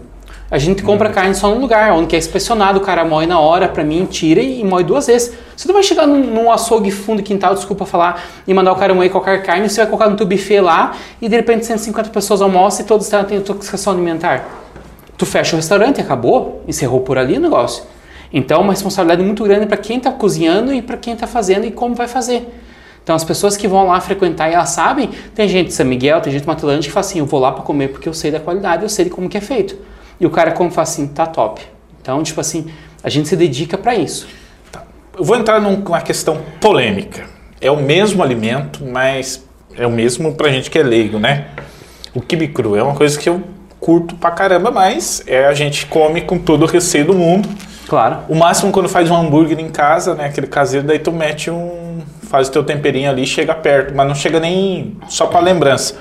A gente compra carne só num lugar, onde é inspecionado, o cara moe na hora, pra mim, tira e, e moe duas vezes. Você não vai chegar num, num açougue fundo quintal, desculpa falar, e mandar o cara moer qualquer carne, você vai colocar no teu buffet lá e de repente 150 pessoas almoçam e todos têm intoxicação alimentar. Tu fecha o restaurante, acabou, encerrou por ali o negócio. Então, é uma responsabilidade muito grande para quem está cozinhando e para quem está fazendo e como vai fazer. Então, as pessoas que vão lá frequentar e elas sabem, tem gente de São Miguel, tem gente de Matelândia que fala assim: eu vou lá para comer porque eu sei da qualidade, eu sei de como que é feito. E o cara como fala assim: tá top. Então, tipo assim, a gente se dedica para isso. Eu vou entrar num- numa questão polêmica. É o mesmo alimento, mas é o mesmo pra gente que é leigo, né? O quibe cru é uma coisa que eu curto pra caramba, mas é a gente come com todo o receio do mundo. Claro. O máximo quando faz um hambúrguer em casa, né? Aquele caseiro, daí tu mete um. Faz o teu temperinho ali, chega perto, mas não chega nem só pra lembrança.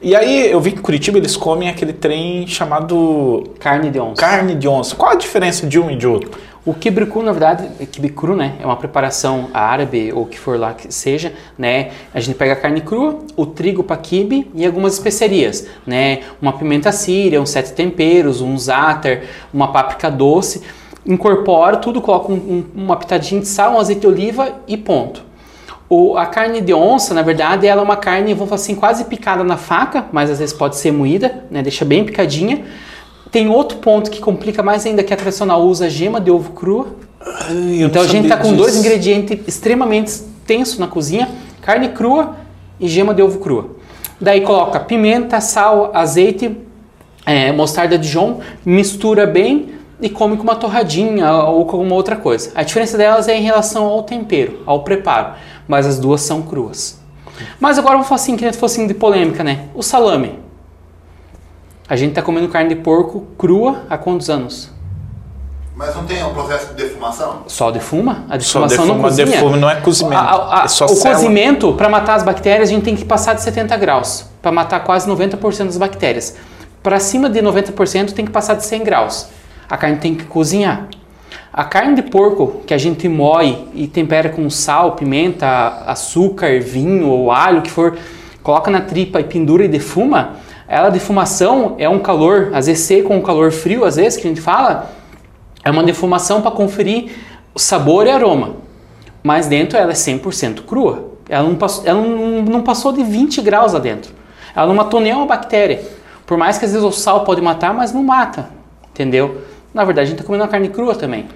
E aí eu vi que em Curitiba eles comem aquele trem chamado Carne de onça. carne de onça. Qual a diferença de um e de outro? O cru, na verdade, é quibe cru, né? É uma preparação árabe ou o que for lá que seja, né? A gente pega a carne crua, o trigo para quibe e algumas especiarias, né? Uma pimenta síria, uns sete temperos, um za'atar, uma páprica doce. Incorpora tudo, coloca um- um- uma pitadinha de sal, um azeite de oliva e ponto. O, a carne de onça, na verdade, ela é uma carne, vamos falar assim, quase picada na faca, mas às vezes pode ser moída, né? Deixa bem picadinha. Tem outro ponto que complica mais ainda, que a tradicional usa gema de ovo crua. Então a gente tá com dois ingredientes extremamente tensos na cozinha: carne crua e gema de ovo crua. Daí coloca pimenta, sal, azeite, é, mostarda Dijon, mistura bem e come com uma torradinha ou com alguma outra coisa. A diferença delas é em relação ao tempero, ao preparo, mas as duas são cruas. Mas agora vou falar assim, que nem fosse de polêmica, né? O salame. A gente tá comendo carne de porco crua há quantos anos? Mas não tem um processo de defumação? Só defuma? A defumação não defuma, cozinha. defuma não é cozimento. A- a- a- é só o célula. cozimento, para matar as bactérias, a gente tem que passar de 70 graus. Para matar quase 90% das bactérias. Para cima de 90% tem que passar de 100 graus. A carne tem que cozinhar. A carne de porco que a gente moe e tempera com sal, pimenta, açúcar, vinho ou alho, que for, coloca na tripa e pendura e defuma, ela defumação é um calor, às vezes seco com um calor frio, às vezes que a gente fala, é uma defumação para conferir o sabor e aroma. Mas dentro ela é 100% crua. Ela, não passou, ela não, não passou de 20 graus lá dentro. Ela não matou nenhuma bactéria. Por mais que às vezes o sal pode matar, mas não mata. Entendeu? Na verdade, a gente está comendo uma carne crua também.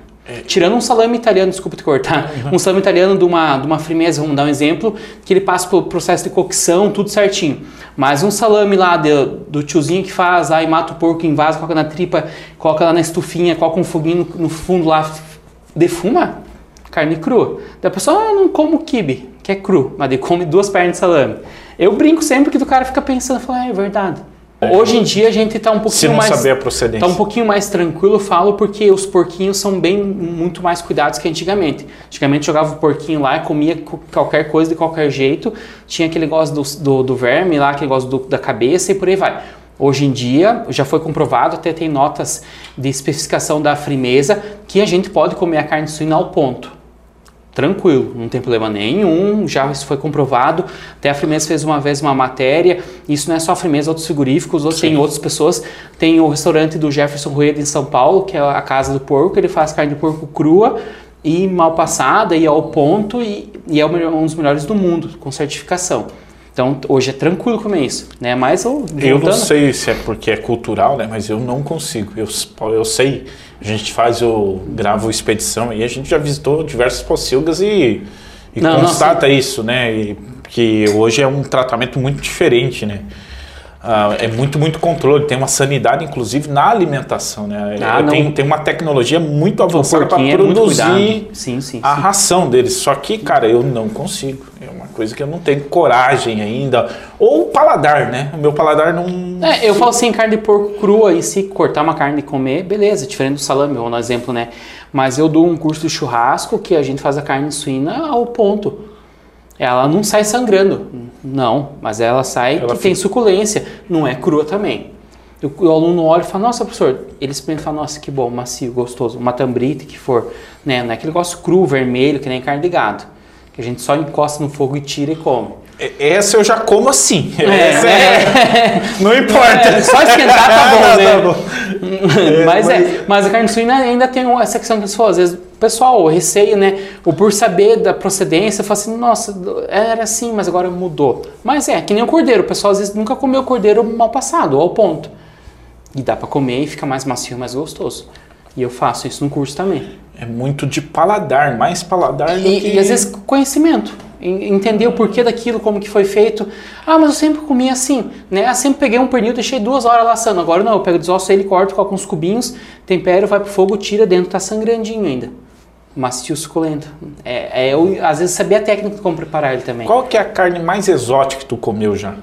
Tirando um salame italiano, desculpa te cortar, um salame italiano de uma, de uma frimeza, vamos dar um exemplo, que ele passa pelo processo de cocção, tudo certinho. Mas um salame lá de- do tiozinho que faz, aí mata o porco em vaso, coloca na tripa, coloca lá na estufinha, coloca um foguinho no, no fundo lá, defuma, carne crua. Da pessoa, ah, não como kibe, que é cru, mas ele come duas pernas de salame. Eu brinco sempre que o cara fica pensando, fala, ah, é verdade. Hoje em dia a gente tá um pouquinho mais saber a procedência. Tá um pouquinho mais tranquilo, eu falo, porque os porquinhos são bem muito mais cuidados que antigamente. Antigamente jogava o porquinho lá e comia co- qualquer coisa de qualquer jeito. Tinha aquele negócio do, do, do verme lá, aquele negócio do- da cabeça e por aí vai. Hoje em dia, já foi comprovado, até tem notas de especificação da frimeza, que a gente pode comer a carne suína ao ponto tranquilo, não tem problema nenhum, já isso foi comprovado. Até a Frimeza fez uma vez uma matéria, isso não é só a Frimeza, outros frigoríficos, outros, tem outras pessoas. Tem o restaurante do Jefferson Rueda em São Paulo, que é a Casa do Porco, ele faz carne de porco crua e mal passada e ao ponto e, e é um dos melhores do mundo, com certificação. Então hoje é tranquilo comer isso, né? Mas eu, Eu não sei se é porque é cultural, né? Mas eu não consigo. Eu, eu sei, a gente faz, eu gravo expedição e a gente já visitou diversas pocilgas e, e Não, não, constata isso, né? E, que hoje é um tratamento muito diferente, né? Ah, é muito, muito controle. Tem uma sanidade, inclusive, na alimentação, né? Ah, não. tem, tem uma tecnologia muito avançada para é produzir cuidado. Sim, sim, a sim. ração deles. Só que, cara, eu não consigo. É uma coisa que eu não tenho coragem ainda. Ou o paladar, né? O meu paladar não. É, eu falo assim, carne de porco crua em si, cortar uma carne e comer, beleza, diferente do salame, vamos dar exemplo, né? Mas eu dou um curso de churrasco que a gente faz a carne suína ao ponto. Ela não sai sangrando, não, mas ela sai Ela que tem suculência, não é crua também. O, o aluno olha e fala, nossa, professor, ele experimenta e fala, nossa, que bom, macio, gostoso, uma tambrita que for, né? Não é aquele negócio cru, vermelho, que nem carne de gado, que a gente só encosta no fogo e tira e come. Essa eu já como assim. É, (laughs) Essa é- (laughs) Não importa. É, só esquentar tá (laughs) bom, Ah, né? tá bom. mas, é, mas a carne suína ainda tem uma- essa questão que você falou, às vezes pessoal, o receio, né? O por saber da procedência, fala assim, nossa, era assim, mas agora mudou. Mas é, que nem o cordeiro, o pessoal às vezes nunca comeu cordeiro mal passado, ao ponto. E dá pra comer e fica mais macio, mais gostoso. E eu faço isso no curso também. É muito de paladar, mais paladar do que... E, e às vezes conhecimento, en- entender o porquê daquilo, como que foi feito. Ah, mas eu sempre comi assim, né? Eu sempre peguei um pernil, deixei duas horas laçando. Agora não, eu pego desosso ele, corto, coloco uns cubinhos, tempero, vai pro fogo, tira dentro, tá sangrandinho ainda. Macio, suculento. É, é eu, às vezes saber a técnica de como preparar ele também. Qual que é a carne mais exótica que tu comeu já?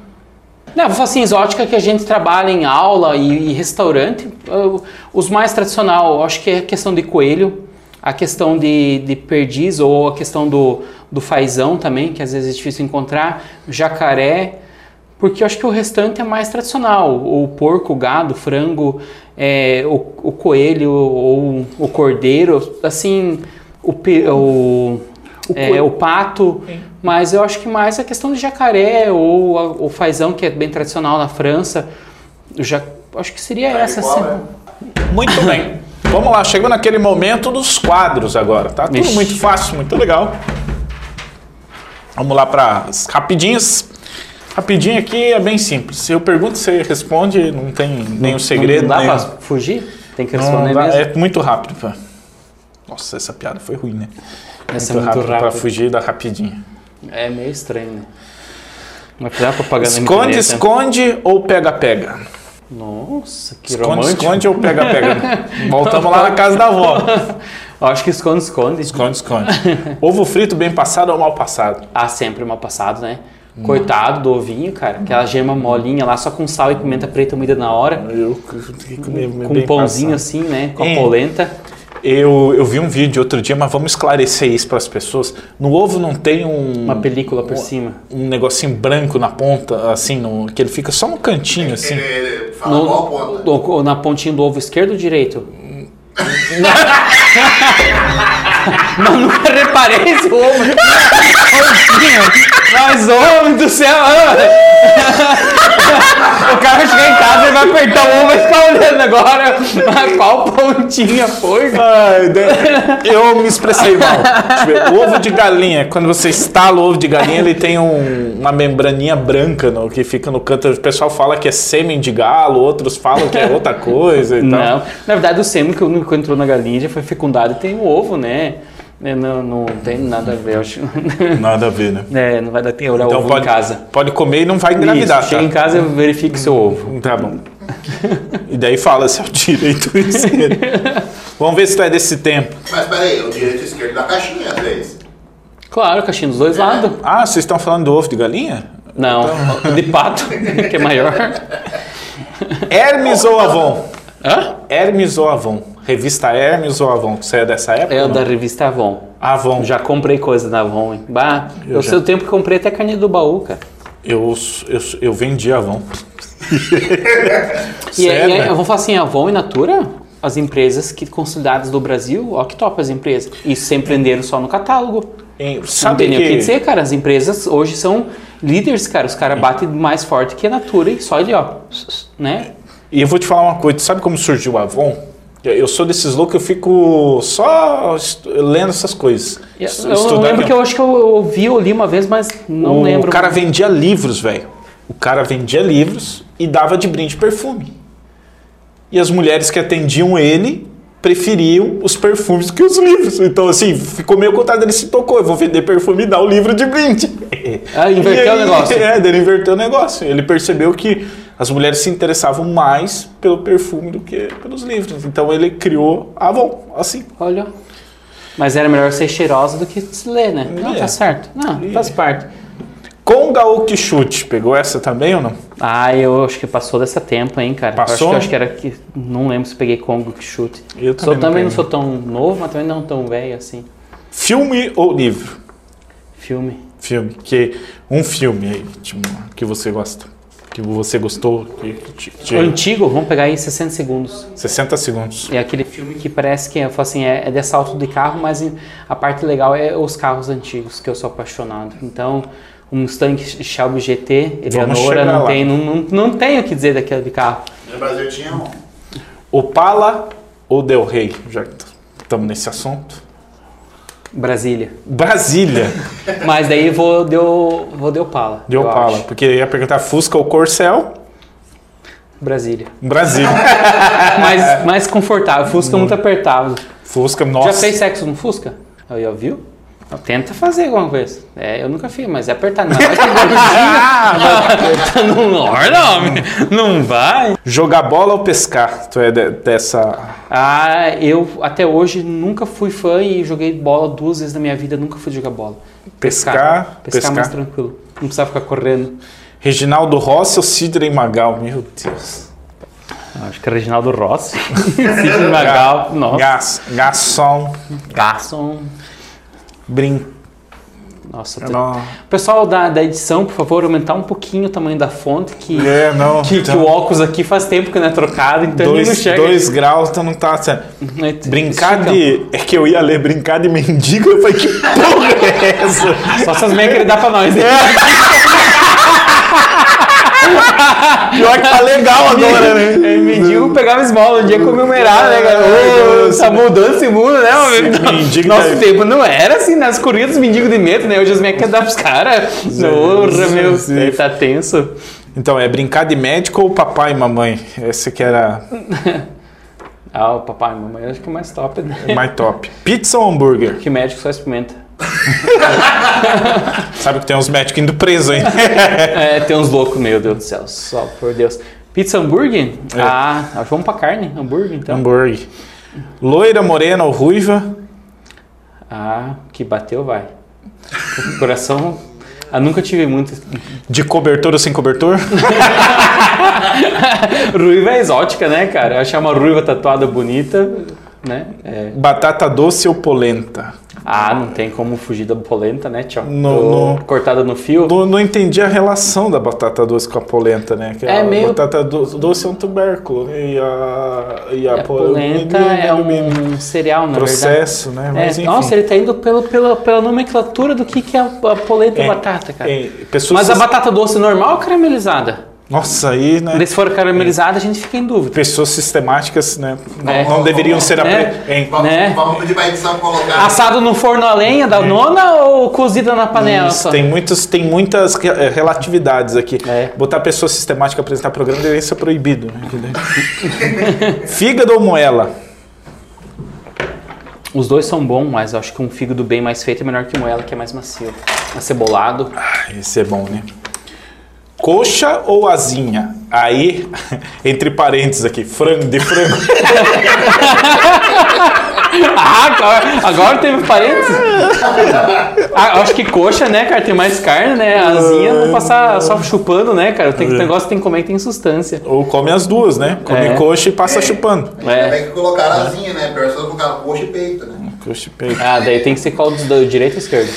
Não, vou falar assim, exótica que a gente trabalha em aula e, e restaurante. eu- os mais tradicional, acho que é a questão de coelho, a questão de, de perdiz ou a questão do, do fazão também, que às vezes é difícil encontrar, jacaré, porque eu acho que o restante é mais tradicional. O porco, o gado, o frango, é, o, o coelho ou o cordeiro, assim, o, pe- o, é, o pato, mas eu acho que mais a questão do jacaré ou o fazão, que é bem tradicional na França. Eu já, acho que seria Carne essa. de assim. cobra. Muito bem. Vamos lá, chegou naquele momento dos quadros agora, tá? Tudo Vixe. muito fácil, muito legal. Vamos lá para as rapidinhas. Rapidinho aqui é bem simples. Se eu pergunto, você responde, não tem nenhum segredo. Não dá nenhum... pra fugir? Tem que Não responder dá- mesmo. é muito rápido. pá. Nossa, essa piada foi ruim, né? Essa é muito para rápido. fugir da rapidinha. É meio estranho, né? Mas precisar propaganda Esconde, esconde ou pega, pega? Nossa, que Esconde, romântico. esconde ou pega, pega? (laughs) Voltamos lá na casa da avó. (laughs) Eu acho que esconde, esconde. Esconde, esconde. Ovo frito bem passado ou mal passado? Ah, sempre mal passado, né? Coitado do ovinho, cara. Aquela gema molinha lá, só com sal e pimenta preta moída na hora. Eu tenho que comer Com um pãozinho passado. assim, né? Com a Hein? polenta. Eu, eu vi um vídeo outro dia, mas vamos esclarecer isso para as pessoas. No ovo não tem um. Uma película por cima. Um negocinho branco na ponta, assim, no, que ele fica só no cantinho, assim. Ele, ele fala qual ponta? no- na pontinha do ovo esquerdo ou direito? (laughs) Mas nunca reparei esse ovo. Mas, homem do céu! (laughs) o cara vai chegar em casa, ele vai apertar o ovo, vai ficar olhando agora qual pontinha foi. Ai, eu me expressei mal. Deixa eu ver. O ovo de galinha, quando você estala o ovo de galinha, ele tem um- uma membraninha branca no, que fica no canto. O pessoal fala que é sêmen de galo, outros falam que é outra coisa e tal. Não, na verdade o sêmen que entrou na galinha já foi fecundado e tem o ovo, né? É, Não, não tem nada a ver, eu acho. (laughs) Nada a ver, né? É, não vai dar tempo olhar Então ovo pode, em casa. pode comer e não vai engravidar, Isso, chega em tá? casa e verifique seu ovo. Tá bom. E daí fala se é o direito ou esquerdo. Vamos ver se tu é desse tempo. Mas peraí, o direito e o esquerdo da caixinha, às vezes. Claro, caixinha dos dois lados. Ah, vocês estão falando do ovo de galinha? Não, de pato, que é maior. Hermes ou Avon? Hã? Hermes ou Avon? Revista Hermes ou Avon? Você é dessa época? É não? da revista Avon. Avon. Já comprei coisa da Avon, hein? Bah, eu, já. sei o tempo que comprei até carne do baú, cara. Eu, eu, eu vendi Avon. (laughs) E, é- Sério? e é- eu vou falar assim, Avon e Natura, as empresas que consolidadas do Brasil, ó que top as empresas. E sempre venderam só no catálogo. Em- Não Sabe tem nem o que que dizer, cara. As empresas hoje são líderes, cara. Os caras batem mais forte que a Natura e só ali, ó. Né? E eu vou te falar uma coisa, sabe como surgiu o Avon? Eu- sou desses loucos, eu fico só lendo essas coisas. Eu, eu lembro que eu acho que eu ouvi ou li uma vez, mas não o lembro. cara vendia livros, velho. O cara vendia livros e dava de brinde perfume. E as mulheres que atendiam ele preferiam os perfumes que os livros. Então, assim, ficou meio contado, ele se tocou. Eu vou vender perfume e dar o livro de brinde. Ah, inverteu (laughs) o negócio. É, ele inverteu o negócio. Ele percebeu que as mulheres se interessavam mais pelo perfume do que pelos livros. Então ele criou a Avon, assim. Olha. Mas era melhor ser cheirosa do que se ler, né? Não, É. tá certo. Não, faz parte. Conga ou Quixote? Pegou essa também ou não? Ah, eu acho que passou dessa tempo, hein, cara. Passou? Eu acho que, eu acho que era que. Não lembro se peguei Congo que chute. Eu Sou, também não também não sou tão novo, mas também não tão velho assim. Filme ou livro? Filme. Filme. Que, um filme aí, tipo, que você gosta. Que você gostou. Que, te- O antigo, vamos pegar aí 60 segundos. 60 segundos. É aquele filme que parece que eu falo assim, é, é de assalto de carro, mas a parte legal é os carros antigos, que eu sou apaixonado. Então, um Mustang Shelby GT, Eleonora, não tem, não, não, não tem o que dizer daquele de carro. No Brasil tinha um. Opala ou Del Rey? Já que estamos nesse assunto. Brasília. Brasília. (laughs) Mas daí vou deu vou de Opala. De eu Opala. acho. Porque ia perguntar Fusca ou Corcel. Brasília. Brasília. (laughs) Mais, mais confortável. Fusca muito apertado. Fusca, nossa. Já fez sexo no Fusca? Aí, ó, viu? Então, Tenta fazer alguma coisa. É, eu nunca fiz, mas é apertado. Não vai que (laughs) gordinho. (laughs) não, não, não vai. Jogar bola ou pescar? Tu é de- dessa. Ah, eu até hoje nunca fui fã e joguei bola duas vezes na minha vida. Nunca fui jogar bola. Pescar, Pescar, pescar. mais tranquilo. Não precisava ficar correndo. Reginaldo Rossi ou Sidney Magal? Meu Deus. Acho que é Reginaldo Rossi. (laughs) Sidney Magal. Nossa. Gas, garçom. Garçom. Brin... Nossa, tem- Não. Pessoal da, da edição, por favor, aumentar um pouquinho o tamanho da fonte, que, É, não. que, que então, o óculos aqui faz tempo que não é trocado, então ele não dois, chega. dois graus, então não tá certo. Né, Brincar de. É que eu ia ler brincar de mendigo, eu falei, que porra é essa? Só essas meias que ele dá pra nós. né? Pior que tá legal (laughs) agora, né? É, mendigo pegava esmola, um dia comemorar, né, cara? Ai, Ô, tá mudando esse mundo, né, meu? Mendigo Nosso tá- tempo não era assim, nas corridas dos mendigos de medo, né? Hoje as querem dar pros caras. Porra, meu, sim. ele tá tenso. Então, é brincar de médico ou papai e mamãe? Esse que era (laughs) Ah, o papai e mamãe, acho que é mais top, né? o mais top. Pizza ou hambúrguer? Que médico só experimenta. (laughs) Sabe que tem uns médicos indo preso, hein? (laughs) É, tem uns loucos, meu Deus do céu, só por Deus. Pizza hambúrguer? É. Ah, que vamos pra carne, hambúrguer então. hambúrguer. Loira, morena ou ruiva? Ah, que bateu, vai. O coração. Ah, nunca tive muito. De cobertor ou sem cobertor? (laughs) Ruiva é exótica, né, cara? Eu achar uma ruiva tatuada bonita, né? É. Batata doce ou polenta? Ah, não tem como fugir da polenta, né, tchau? No- no- Cortada no fio. Não, não entendi a relação da batata doce com a polenta, né? Que É a meio- batata do- doce é um tubérculo e a, e a, A po- polenta é um cereal, na verdade. processo, né? É, Mas nossa, ele tá indo pelo, pela, pela nomenclatura do que, que é a, polenta e É, batata, cara. é, pessoas Mas a batata doce normal ou caramelizada? Nossa, aí, né? Se for caramelizada, a gente fica em dúvida. Pessoas sistemáticas, né? Não, É. não deveriam ser apre... É. hein? Vamos, Né? vamos pedir pra edição colocar. Assado no forno a lenha da nona ou cozida na panela? Isso, só? tem, muitos, tem muitas eh, relatividades aqui. É. Botar pessoa sistemática apresentar programa deveria ser proibido. Né? (laughs) Fígado ou moela? Os dois são bons, mas acho que um fígado bem mais feito é melhor que moela, que é mais macio. Acebolado. Ah, Esse é bom, né? Coxa ou asinha? Aí, (laughs) entre parênteses aqui, frango de frango. (laughs) Ah, agora, agora teve parênteses? Ah, acho que coxa, né, cara, tem mais carne, né? Asinha não passar só chupando, né, cara? Tem, que- negócio que tem que comer que tem substância. ou come as duas, né? Come É. coxa e passa chupando. Ainda É. bem que colocaram asinha, né? Pior se colocaram coxa e peito, né? Coxa e peito. Ah, daí tem que ser qual dos dois, direito ou esquerdo?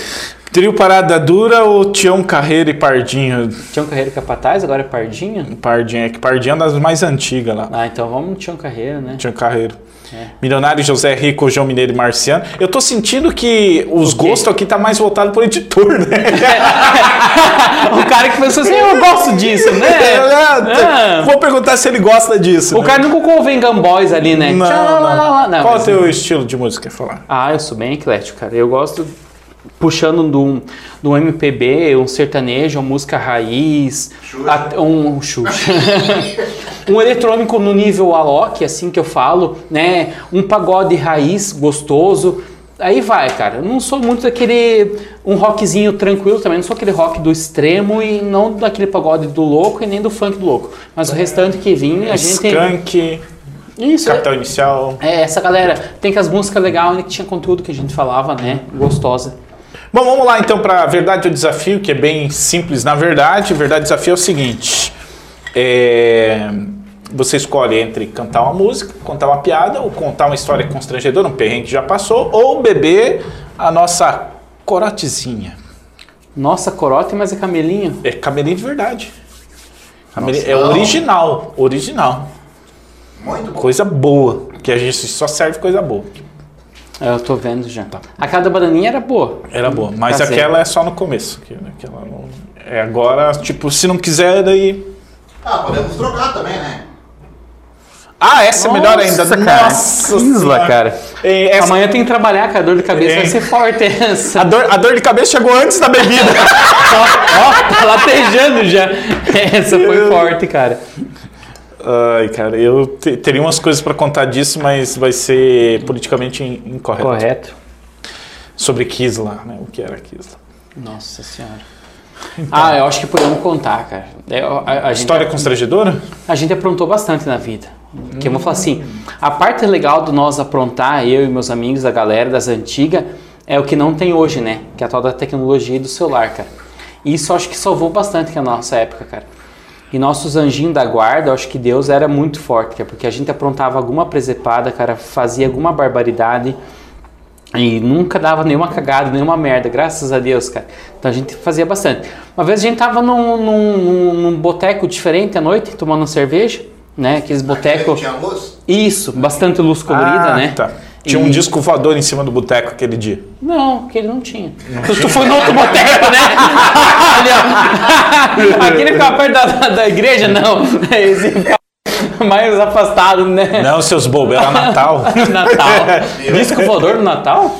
Trio Parada Dura ou Tião Carreiro e Pardinho? Tião Carreiro Capataz, agora é Pardinha? Pardinho, é que Pardinho é uma das mais antigas lá. Ah, então vamos no Tião Carreiro, né? Tião Carreiro. É. Milionário José Rico, João Mineiro e Marciano. Eu tô sentindo que os quê? gostos aqui tá mais voltado pro editor, né? (laughs) o cara que pensou assim, eu gosto disso, né? (laughs) Ah. Vou perguntar se ele gosta disso. O né? cara nunca colocou Vengan Boys ali, né? Não, não. Não, Qual é o teu estilo de música? Falar. Ah, eu sou bem eclético, cara. Eu gosto puxando do, do MPB, um sertanejo, uma música raiz, a- um, um Xuxa. (laughs) um eletrônico no nível Alok, assim que eu falo, né? Um pagode raiz gostoso. Aí vai, cara. Eu não sou muito daquele um rockzinho tranquilo também, não sou aquele rock do extremo e não daquele pagode do louco e nem do funk do louco. Mas o restante que vinha, a gente Skank, isso, é- Capital Inicial. é, essa galera tem que as músicas legais onde que tinha conteúdo que a gente falava, né? Gostosa. Bom, vamos lá então para verdade ou desafio, que é bem simples na verdade. Verdade ou desafio é o seguinte: é, você escolhe entre cantar uma música, contar uma piada, ou contar uma história constrangedora, um perrengue que já passou, ou beber a nossa corotezinha. Nossa, corote, mas é camelinho. É camelinho de verdade. Camelinho- Nossa, é original, original. Muito bom. Coisa boa, que a gente só serve coisa boa. É, Eu tô vendo já. A cada bananinha era boa. Era boa, mas Caseiro. aquela é só no começo. que- Aquela não- é agora, tipo, se não quiser, daí Ah, podemos trocar também, né? Ah, essa é melhor ainda. Nossa, cara. Nossa Isla, cara. É, essa- Amanhã tem que trabalhar, cara. A dor de cabeça É. vai ser forte essa. a, dor, a dor de cabeça chegou antes da bebida. Ó, (laughs) ó, tá latejando já. Essa foi forte, cara. Ai, cara, eu te- teria umas coisas pra contar disso, mas vai ser politicamente in- incorreto. Correto. Sobre Kisla, né? O que era Kisla? Nossa senhora. Ah, eu acho que podemos contar, cara. É, a, a- a gente, História constrangedora? a gente aprontou bastante na vida. Que eu vou falar assim, a parte legal do nós aprontar, eu e meus amigos, a galera das antigas, é o que não tem hoje, né? Que é a tal da tecnologia e do celular, cara. E isso eu acho que salvou bastante que a nossa época, cara. E nossos anjinhos da guarda, eu acho que Deus era muito forte, cara, porque a gente aprontava alguma presepada, cara, fazia alguma barbaridade e nunca dava nenhuma cagada, nenhuma merda, graças a Deus, cara. Então a gente fazia bastante. Uma vez a gente tava num, num, num- num boteco diferente à noite, tomando uma cerveja, né? Aqueles Aquele botecos. que Tinha luz? Isso, bastante luz colorida, Ah, né? Tá. Tinha um E- disco voador em cima do boteco aquele dia. Não, que ele não tinha. tu, tu foi no outro boteco, né? (laughs) Aquele ficava perto da, da, igreja, não. Esse ficava mais afastado, né? Não, seus bobos, era Natal. (laughs) Natal. Disco voador no Natal?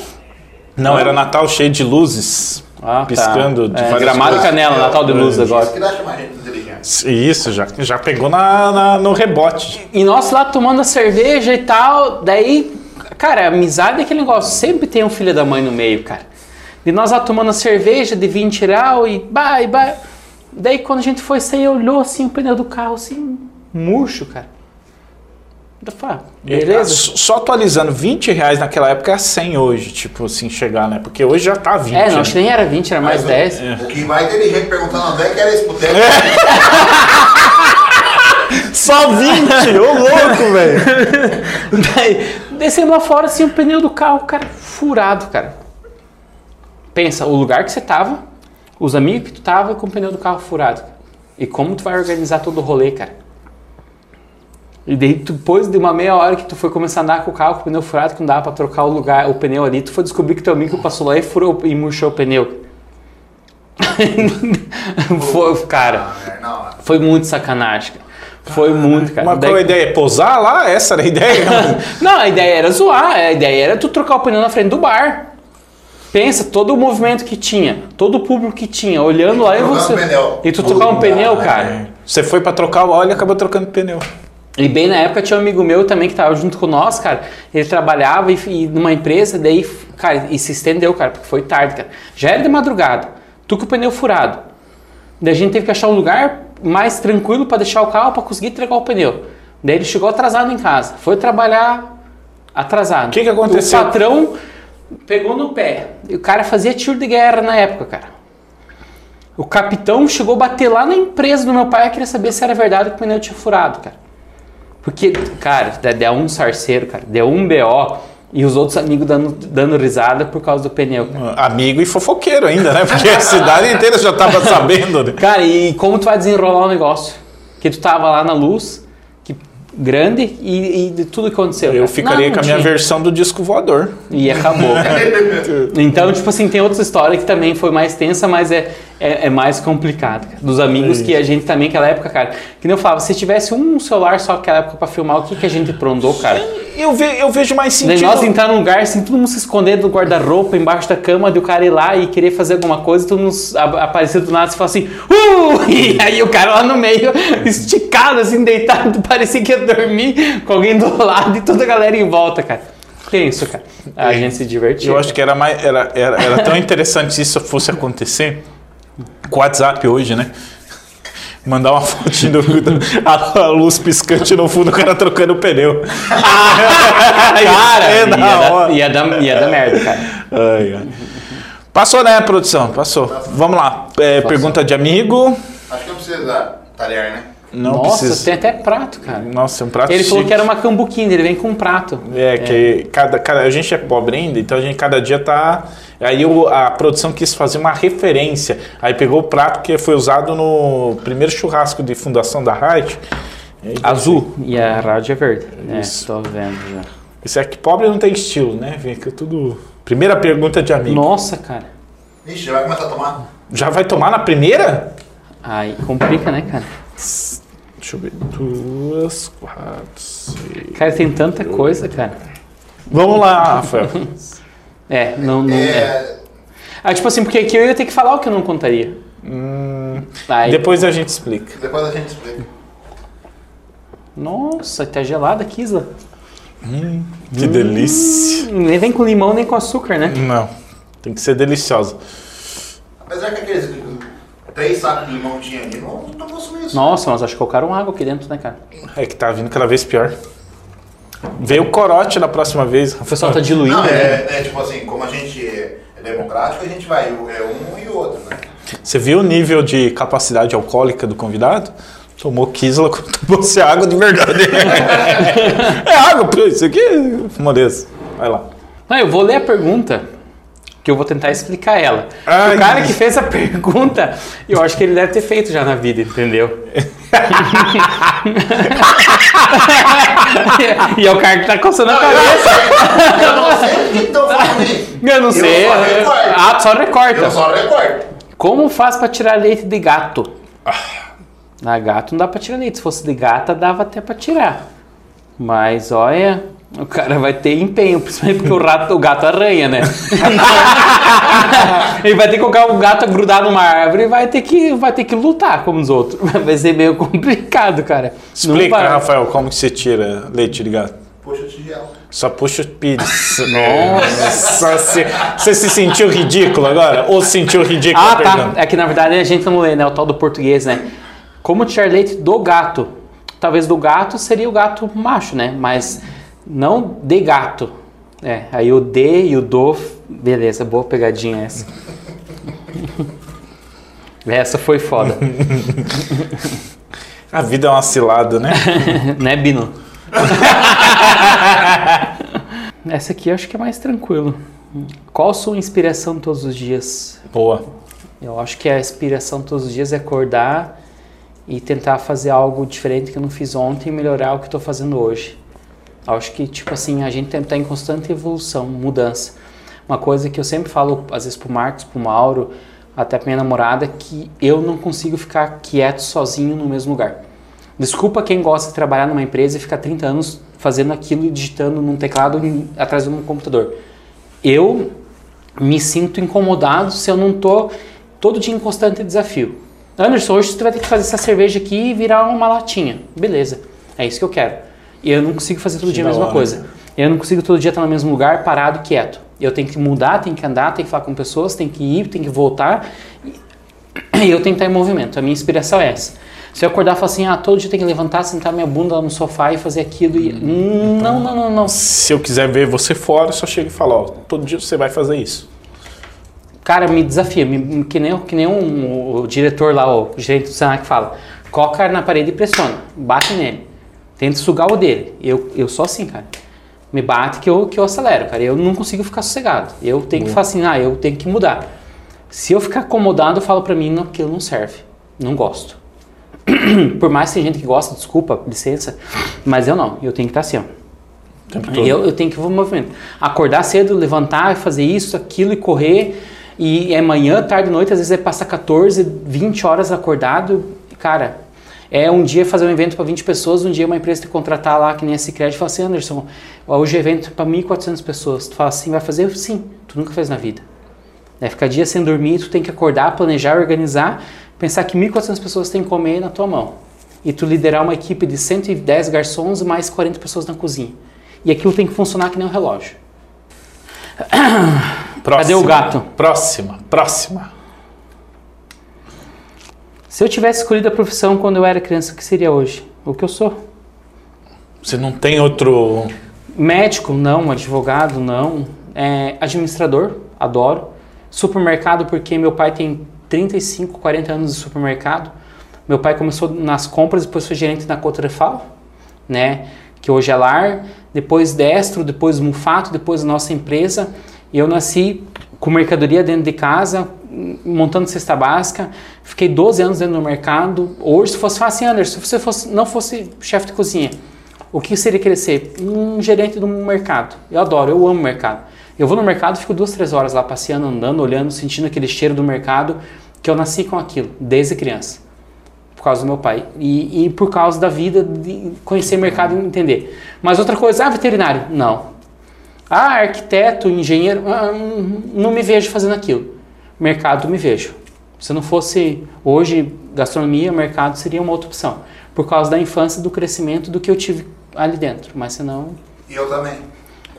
Não, era Natal cheio de luzes. Ah, tá. Piscando de É, Gramado cores. Canela, Natal de Luz agora. Isso que dá chamar gente inteligente. Isso, já, já pegou na, na- no rebote. E nós lá tomando a cerveja e tal, daí, cara, amizade é aquele negócio, sempre tem um filho da mãe no meio, cara. E nós lá tomando a cerveja de 20 real e vai, vai. Daí quando a gente foi sair, olhou assim o pneu do carro, assim, murcho, cara. Eu falei, ah, beleza. Só atualizando, 20 reais naquela época é 100 hoje, tipo assim, chegar, né? Porque hoje já tá 20. É, não, né? acho que nem era 20, era mais Mas o- 10. O que vai ter gente perguntando onde é que era esse boteco. (laughs) Só 20, ô louco, velho. (laughs) Descendo lá fora, assim, o pneu do carro, cara, furado, cara. Pensa, o lugar que você tava, os amigos que tu tava com o pneu do carro furado. E como tu vai organizar todo o rolê, cara? E daí, depois de uma meia hora que tu foi começar a andar com o carro com o pneu furado, que não dava pra trocar o lugar, o pneu ali, tu foi descobrir que teu amigo passou lá e furou e murchou o pneu. (laughs) foi, cara. É, não, Foi muito sacanagem, cara. Foi muito, cara. Mas Daí- qual a ideia? Pousar lá? Essa era a ideia? (laughs) Não, a ideia era zoar, a ideia era tu trocar o pneu na frente do bar. Pensa, todo o movimento que tinha, todo o público que tinha, olhando lá e você. pneu. E tu trocar um pneu, cara. Você foi pra trocar o óleo e acabou trocando pneu. E bem na época tinha um amigo meu também que tava junto com nós, cara. Ele trabalhava e, e numa empresa, daí, cara, e se estendeu, cara, porque foi tarde, cara. Já era de madrugada, tu com o pneu furado. Daí a gente teve que achar um lugar mais tranquilo pra deixar o carro pra conseguir trocar o pneu. Daí ele chegou atrasado em casa, foi trabalhar atrasado. O que que aconteceu? O patrão pegou no pé. E o cara fazia tiro de guerra na época, cara. O capitão chegou a bater lá na empresa do meu pai e queria saber se era verdade que o pneu tinha furado, cara. Porque, cara, deu um sarceiro, cara, deu um BO e os outros amigos dando, dando risada por causa do pneu, cara. Amigo e fofoqueiro ainda, né? Porque a cidade inteira já tava sabendo. né? Cara, e como tu vai desenrolar o negócio? Que tu tava lá na luz, que grande, e, e de tudo que aconteceu. Eu cara. ficaria Não, com a minha tinha. versão do disco voador. E acabou, cara. (laughs) Então, tipo assim, tem outras histórias que também foi mais tensa, mas é, é, é mais complicado. cara. Dos amigos É que a gente também, naquela época, cara. Que nem eu falava, se tivesse um celular só naquela época pra filmar, o que, que a gente prondou, cara? Eu, ve- eu vejo mais sentido. nós entrar num lugar, assim, todo mundo se esconder do guarda-roupa, embaixo da cama, do cara ir lá e querer fazer alguma coisa, todo mundo aparecer do nada e falar assim, uh! (laughs) E aí o cara lá no meio, (laughs) esticado, assim, deitado, (laughs) parecia que ia dormir com alguém do lado e toda a galera em volta, cara. Tenso, cara. A gente se divertiu. Eu acho que era, mais, era, era, era tão interessante se isso fosse acontecer com o WhatsApp hoje, né? Mandar uma fotinha do, a, a luz piscante no fundo, o cara trocando o pneu. (laughs) Cara, É ia, da dar, hora. ia, dar, ia dar merda, cara. Ai, ai. Passou, né, produção? Passou. Vamos lá. É, pergunta de amigo. Acho que não precisa dar talher, né? Não Nossa, precisa. tem até prato, cara. Nossa, é um prato Ele falou chique. que era uma cambuquinha, ele vem com um prato. É, que Cada, cada, a gente é pobre ainda, então a gente cada dia tá. Aí o- a produção quis fazer uma referência. Aí pegou o prato que foi usado no primeiro churrasco de fundação da rádio. Azul. E a rádio é verde. Isso. É, tô vendo já. Isso é que pobre não tem estilo, né? Vem que tudo. Primeira pergunta de amigo. Nossa, cara. Ixi, já vai começar a tomar? Já vai tomar na primeira? Aí complica, né, cara? Deixa eu ver. Duas, quatro, seis. Cara, tem tanta coisa, cara. Vamos lá, Rafael. (laughs) É, não. não é. É, Ah, tipo assim, porque aqui eu ia ter que falar o que eu não contaria. Aí, Depois a gente explica. depois a gente explica. Nossa, tá gelada aqui, Isla. Que delícia. Hum, nem vem com limão nem com açúcar, né? Não. Tem que ser deliciosa. Apesar que aqueles três sacos de limão tinha ali, não, não consumiu isso. Nossa, mas acho que colocaram água aqui dentro, né, cara? É que tá vindo cada vez pior. Veio o corote na próxima vez. O pessoal tá diluindo, Não, né? é, é tipo assim, como a gente é democrático, a gente vai, é um e o outro, né? Você viu o nível de capacidade alcoólica do convidado? Tomou Kisla, (laughs) tomou se água de verdade. (laughs) é água, isso aqui é moleza. Vai lá. Não, eu vou ler a pergunta, que eu vou tentar explicar ela. Ai. o cara que fez a pergunta, eu acho que ele deve ter feito já na vida, entendeu? e é o cara que tá coçando a cabeça. Eu não sei o que estão falando aí. Eu não sei. só recorto. Ah, só recorta. Eu só recordo. Como faz pra tirar leite de gato? Na gato não dá pra tirar leite. Se fosse de gata, dava até pra tirar. Mas olha, o cara vai ter empenho, principalmente porque o, rato, o gato arranha, né? (laughs) Ele vai ter que colocar o gato grudado numa árvore e vai ter que, vai ter que lutar como os outros. (laughs) Vai ser meio complicado, cara. Explica. Rafael, como que você tira leite de gato. Puxa o tigela. Só puxa o pires. (laughs) Nossa, você, você se sentiu ridículo agora? Ou se sentiu ridículo? Ah, tá. pergunta? É que na verdade a gente não lê, né? O tal do português, né? Como tirar leite do gato? Talvez do gato seria o gato macho, né? Mas não de gato. É, aí o de e o do. Beleza, boa pegadinha essa. (laughs) essa foi foda. (laughs) A vida é uma cilada, né? (laughs) né, Bino? essa aqui eu acho que é mais tranquilo. Qual sua inspiração todos os dias? Boa. Eu acho que a inspiração todos os dias é acordar e tentar fazer algo diferente que eu não fiz ontem e melhorar o que estou fazendo hoje. Acho que, tipo assim, a gente está em constante evolução, mudança. Uma coisa que eu sempre falo, às vezes, pro Marcos, pro Mauro, até pra minha namorada, que eu não consigo ficar quieto sozinho no mesmo lugar. Desculpa quem gosta de trabalhar numa empresa e ficar 30 anos fazendo aquilo e digitando num teclado atrás de um computador. Eu me sinto incomodado se eu não tô todo dia em constante desafio. Anderson, hoje tu vai ter que fazer essa cerveja aqui e virar uma latinha. Beleza, é isso que eu quero. E eu não consigo fazer todo dia a mesma hora. coisa. Eu não consigo todo dia estar no mesmo lugar, parado, quieto. Eu tenho que mudar, tenho que andar, tenho que falar com pessoas, tenho que ir, tenho que voltar. E (clears throat) eu tenho que estar em movimento. A minha inspiração é essa. Se eu acordar e falar assim, ah, todo dia tem que levantar, sentar minha bunda no sofá e fazer aquilo e... Não, não, não, não. Se eu quiser ver você fora, só chega e fala, ó, todo dia você vai fazer isso. Cara, me desafia, me- que nem, que nem um, o diretor lá, o gerente do Senac fala, coloca na parede e pressiona, bate nele, tenta sugar o dele. Eu, eu sou assim, cara. Me bate que eu, que eu acelero, cara. Eu não consigo ficar sossegado. Eu tenho que falar assim, ah, eu tenho que mudar. Se eu ficar acomodado, eu falo pra mim, não, aquilo não serve. Não gosto. (clears throat) Por mais que tem gente que gosta, desculpa, licença, mas eu não. Eu tenho que estar assim, ó. Eu, eu tenho que ir no movimento. Acordar cedo, levantar, fazer isso, aquilo e correr. E é manhã, tarde, noite, às vezes é passar 14, 20 horas acordado. Cara, é um dia fazer um evento para 20 pessoas, um dia uma empresa te contratar lá, que nem a Cicred, e fala assim, Anderson, hoje é evento para 1.400 pessoas. Tu fala assim, vai fazer? Sim, tu nunca fez na vida. É ficar dia sem dormir, tu tem que acordar, planejar, organizar, pensar que 1.400 pessoas têm que comer na tua mão. E tu liderar uma equipe de 110 garçons mais 40 pessoas na cozinha. E aquilo tem que funcionar que nem um relógio. Próxima. Cadê o gato? Próxima, próxima. Se eu tivesse escolhido a profissão quando eu era criança, o que seria hoje? O que eu sou? Você não tem outro. Médico, não. Advogado, não. É, administrador, adoro. Supermercado, porque meu pai tem 35, 40 anos de supermercado. Meu pai começou nas compras, depois foi gerente na Cotrefal, né? Que hoje é lar. Depois Destro, depois Mufato, depois nossa empresa. E eu nasci com mercadoria dentro de casa, montando cesta básica. Fiquei 12 anos dentro do mercado. Hoje, se fosse assim, Anderson, se você fosse, não fosse chefe de cozinha, o que seria ser? Um gerente um mercado. Eu adoro, eu amo mercado. Eu vou no mercado, fico duas, três horas lá passeando, andando, olhando, sentindo aquele cheiro do mercado, que eu nasci com aquilo, desde criança. Por causa do meu pai. E, e por causa da vida, de conhecer mercado e entender. Mas outra coisa, ah, veterinário? Não. Ah, arquiteto, engenheiro? Ah, hum, não me vejo fazendo aquilo. Mercado, me vejo. Se não fosse hoje gastronomia, mercado seria uma outra opção. Por causa da infância, do crescimento, do que eu tive ali dentro. Mas senão, E eu também.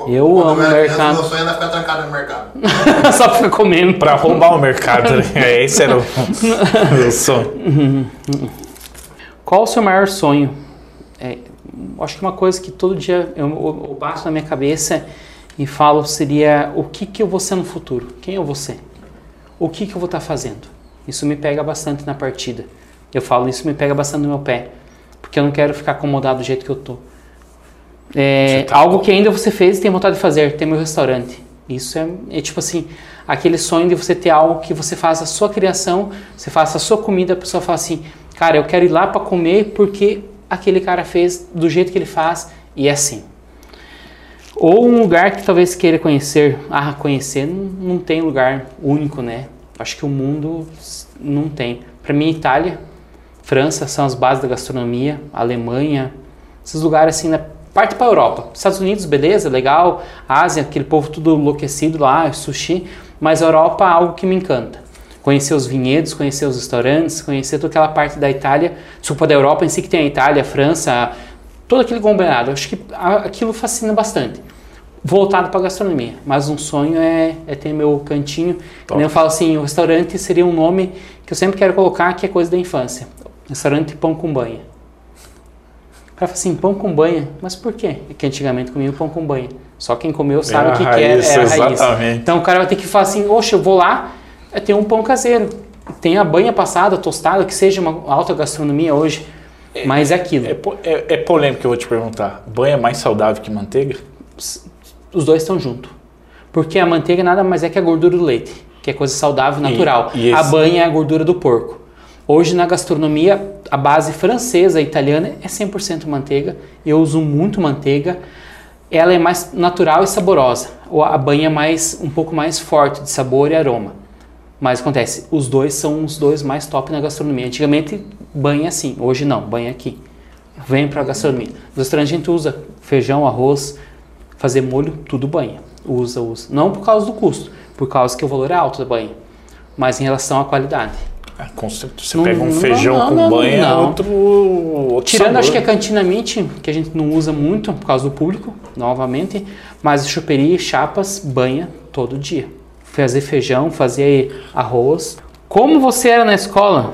Eu Quando amo criança, mercado. Meu sonho era ficar trancado no mercado. (laughs) só pra ficar comendo. Pra roubar o mercado, né? É, Esse era o, (laughs) o sonho. Qual o seu maior sonho? É, acho que uma coisa que todo dia eu, eu, eu bato na minha cabeça e falo seria o que, que eu vou ser no futuro? Quem eu vou ser? O que, que eu vou estar fazendo? Isso me pega bastante na partida. Eu falo, isso me pega bastante no meu pé. Porque eu não quero ficar acomodado do jeito que eu tô. É, tá algo que ainda você fez e tem vontade de fazer, ter meu restaurante. Isso é, é tipo assim, aquele sonho de você ter algo que você faz a sua criação, você faça a sua comida, a pessoa fala assim, cara, eu quero ir lá para comer porque aquele cara fez do jeito que ele faz e é assim. Ou um lugar que talvez queira conhecer. Ah, conhecer não, não tem lugar único, né? Acho que o mundo não tem. Para mim, Itália, França são as bases da gastronomia, Alemanha, esses lugares assim, na parte para Europa. Estados Unidos, beleza, legal. Ásia, aquele povo tudo enlouquecido lá, sushi. Mas a Europa é algo que me encanta. Conhecer os vinhedos, conhecer os restaurantes, conhecer toda aquela parte da Itália, desculpa, da Europa em si, que tem a Itália, a França, todo aquele conglomerado. Acho que a- aquilo fascina bastante. Voltado para gastronomia, mas um sonho é, é ter meu cantinho. Eu falo assim, o restaurante seria um nome que eu sempre quero colocar, que é coisa da infância. Restaurante Pão com Banha. O cara fala assim, pão com banha, mas por quê? É que antigamente comia pão com banha. Só quem comeu sabe a o que, que é, é a raiz. exatamente. Então o cara vai ter que falar assim, oxe, eu vou lá, é, tem um pão caseiro. Tem a banha passada, tostada, que seja uma alta gastronomia hoje. mas é aquilo. É, é, é polêmico que eu vou te perguntar. Banho é mais saudável que manteiga? Os dois estão juntos. Porque a manteiga nada mais é que a gordura do leite, que é coisa saudável, natural. e A esse- banha é a gordura do porco. Hoje na gastronomia, a base francesa e italiana é 100% manteiga. Eu uso muito manteiga. Ela é mais natural e saborosa. A banha é mais um pouco mais forte de sabor e aroma. Mas acontece, os dois são os dois mais top na gastronomia. Antigamente, banha assim, hoje não, banha aqui. Vem pra gastronomia. No restaurante a gente usa feijão, arroz, fazer molho, tudo banha. Usa, usa. Não por causa do custo, por causa que o valor é alto da banha. Mas em relação à qualidade. É. Você Não- pega um não- feijão não, com banha, é não. outro, outro Tirando, sabor. acho que a Cantina Mint, que a gente não usa muito por causa do público, novamente, mas choperia e chapas, banha todo dia. Fazer feijão, fazer arroz. Como você era na escola?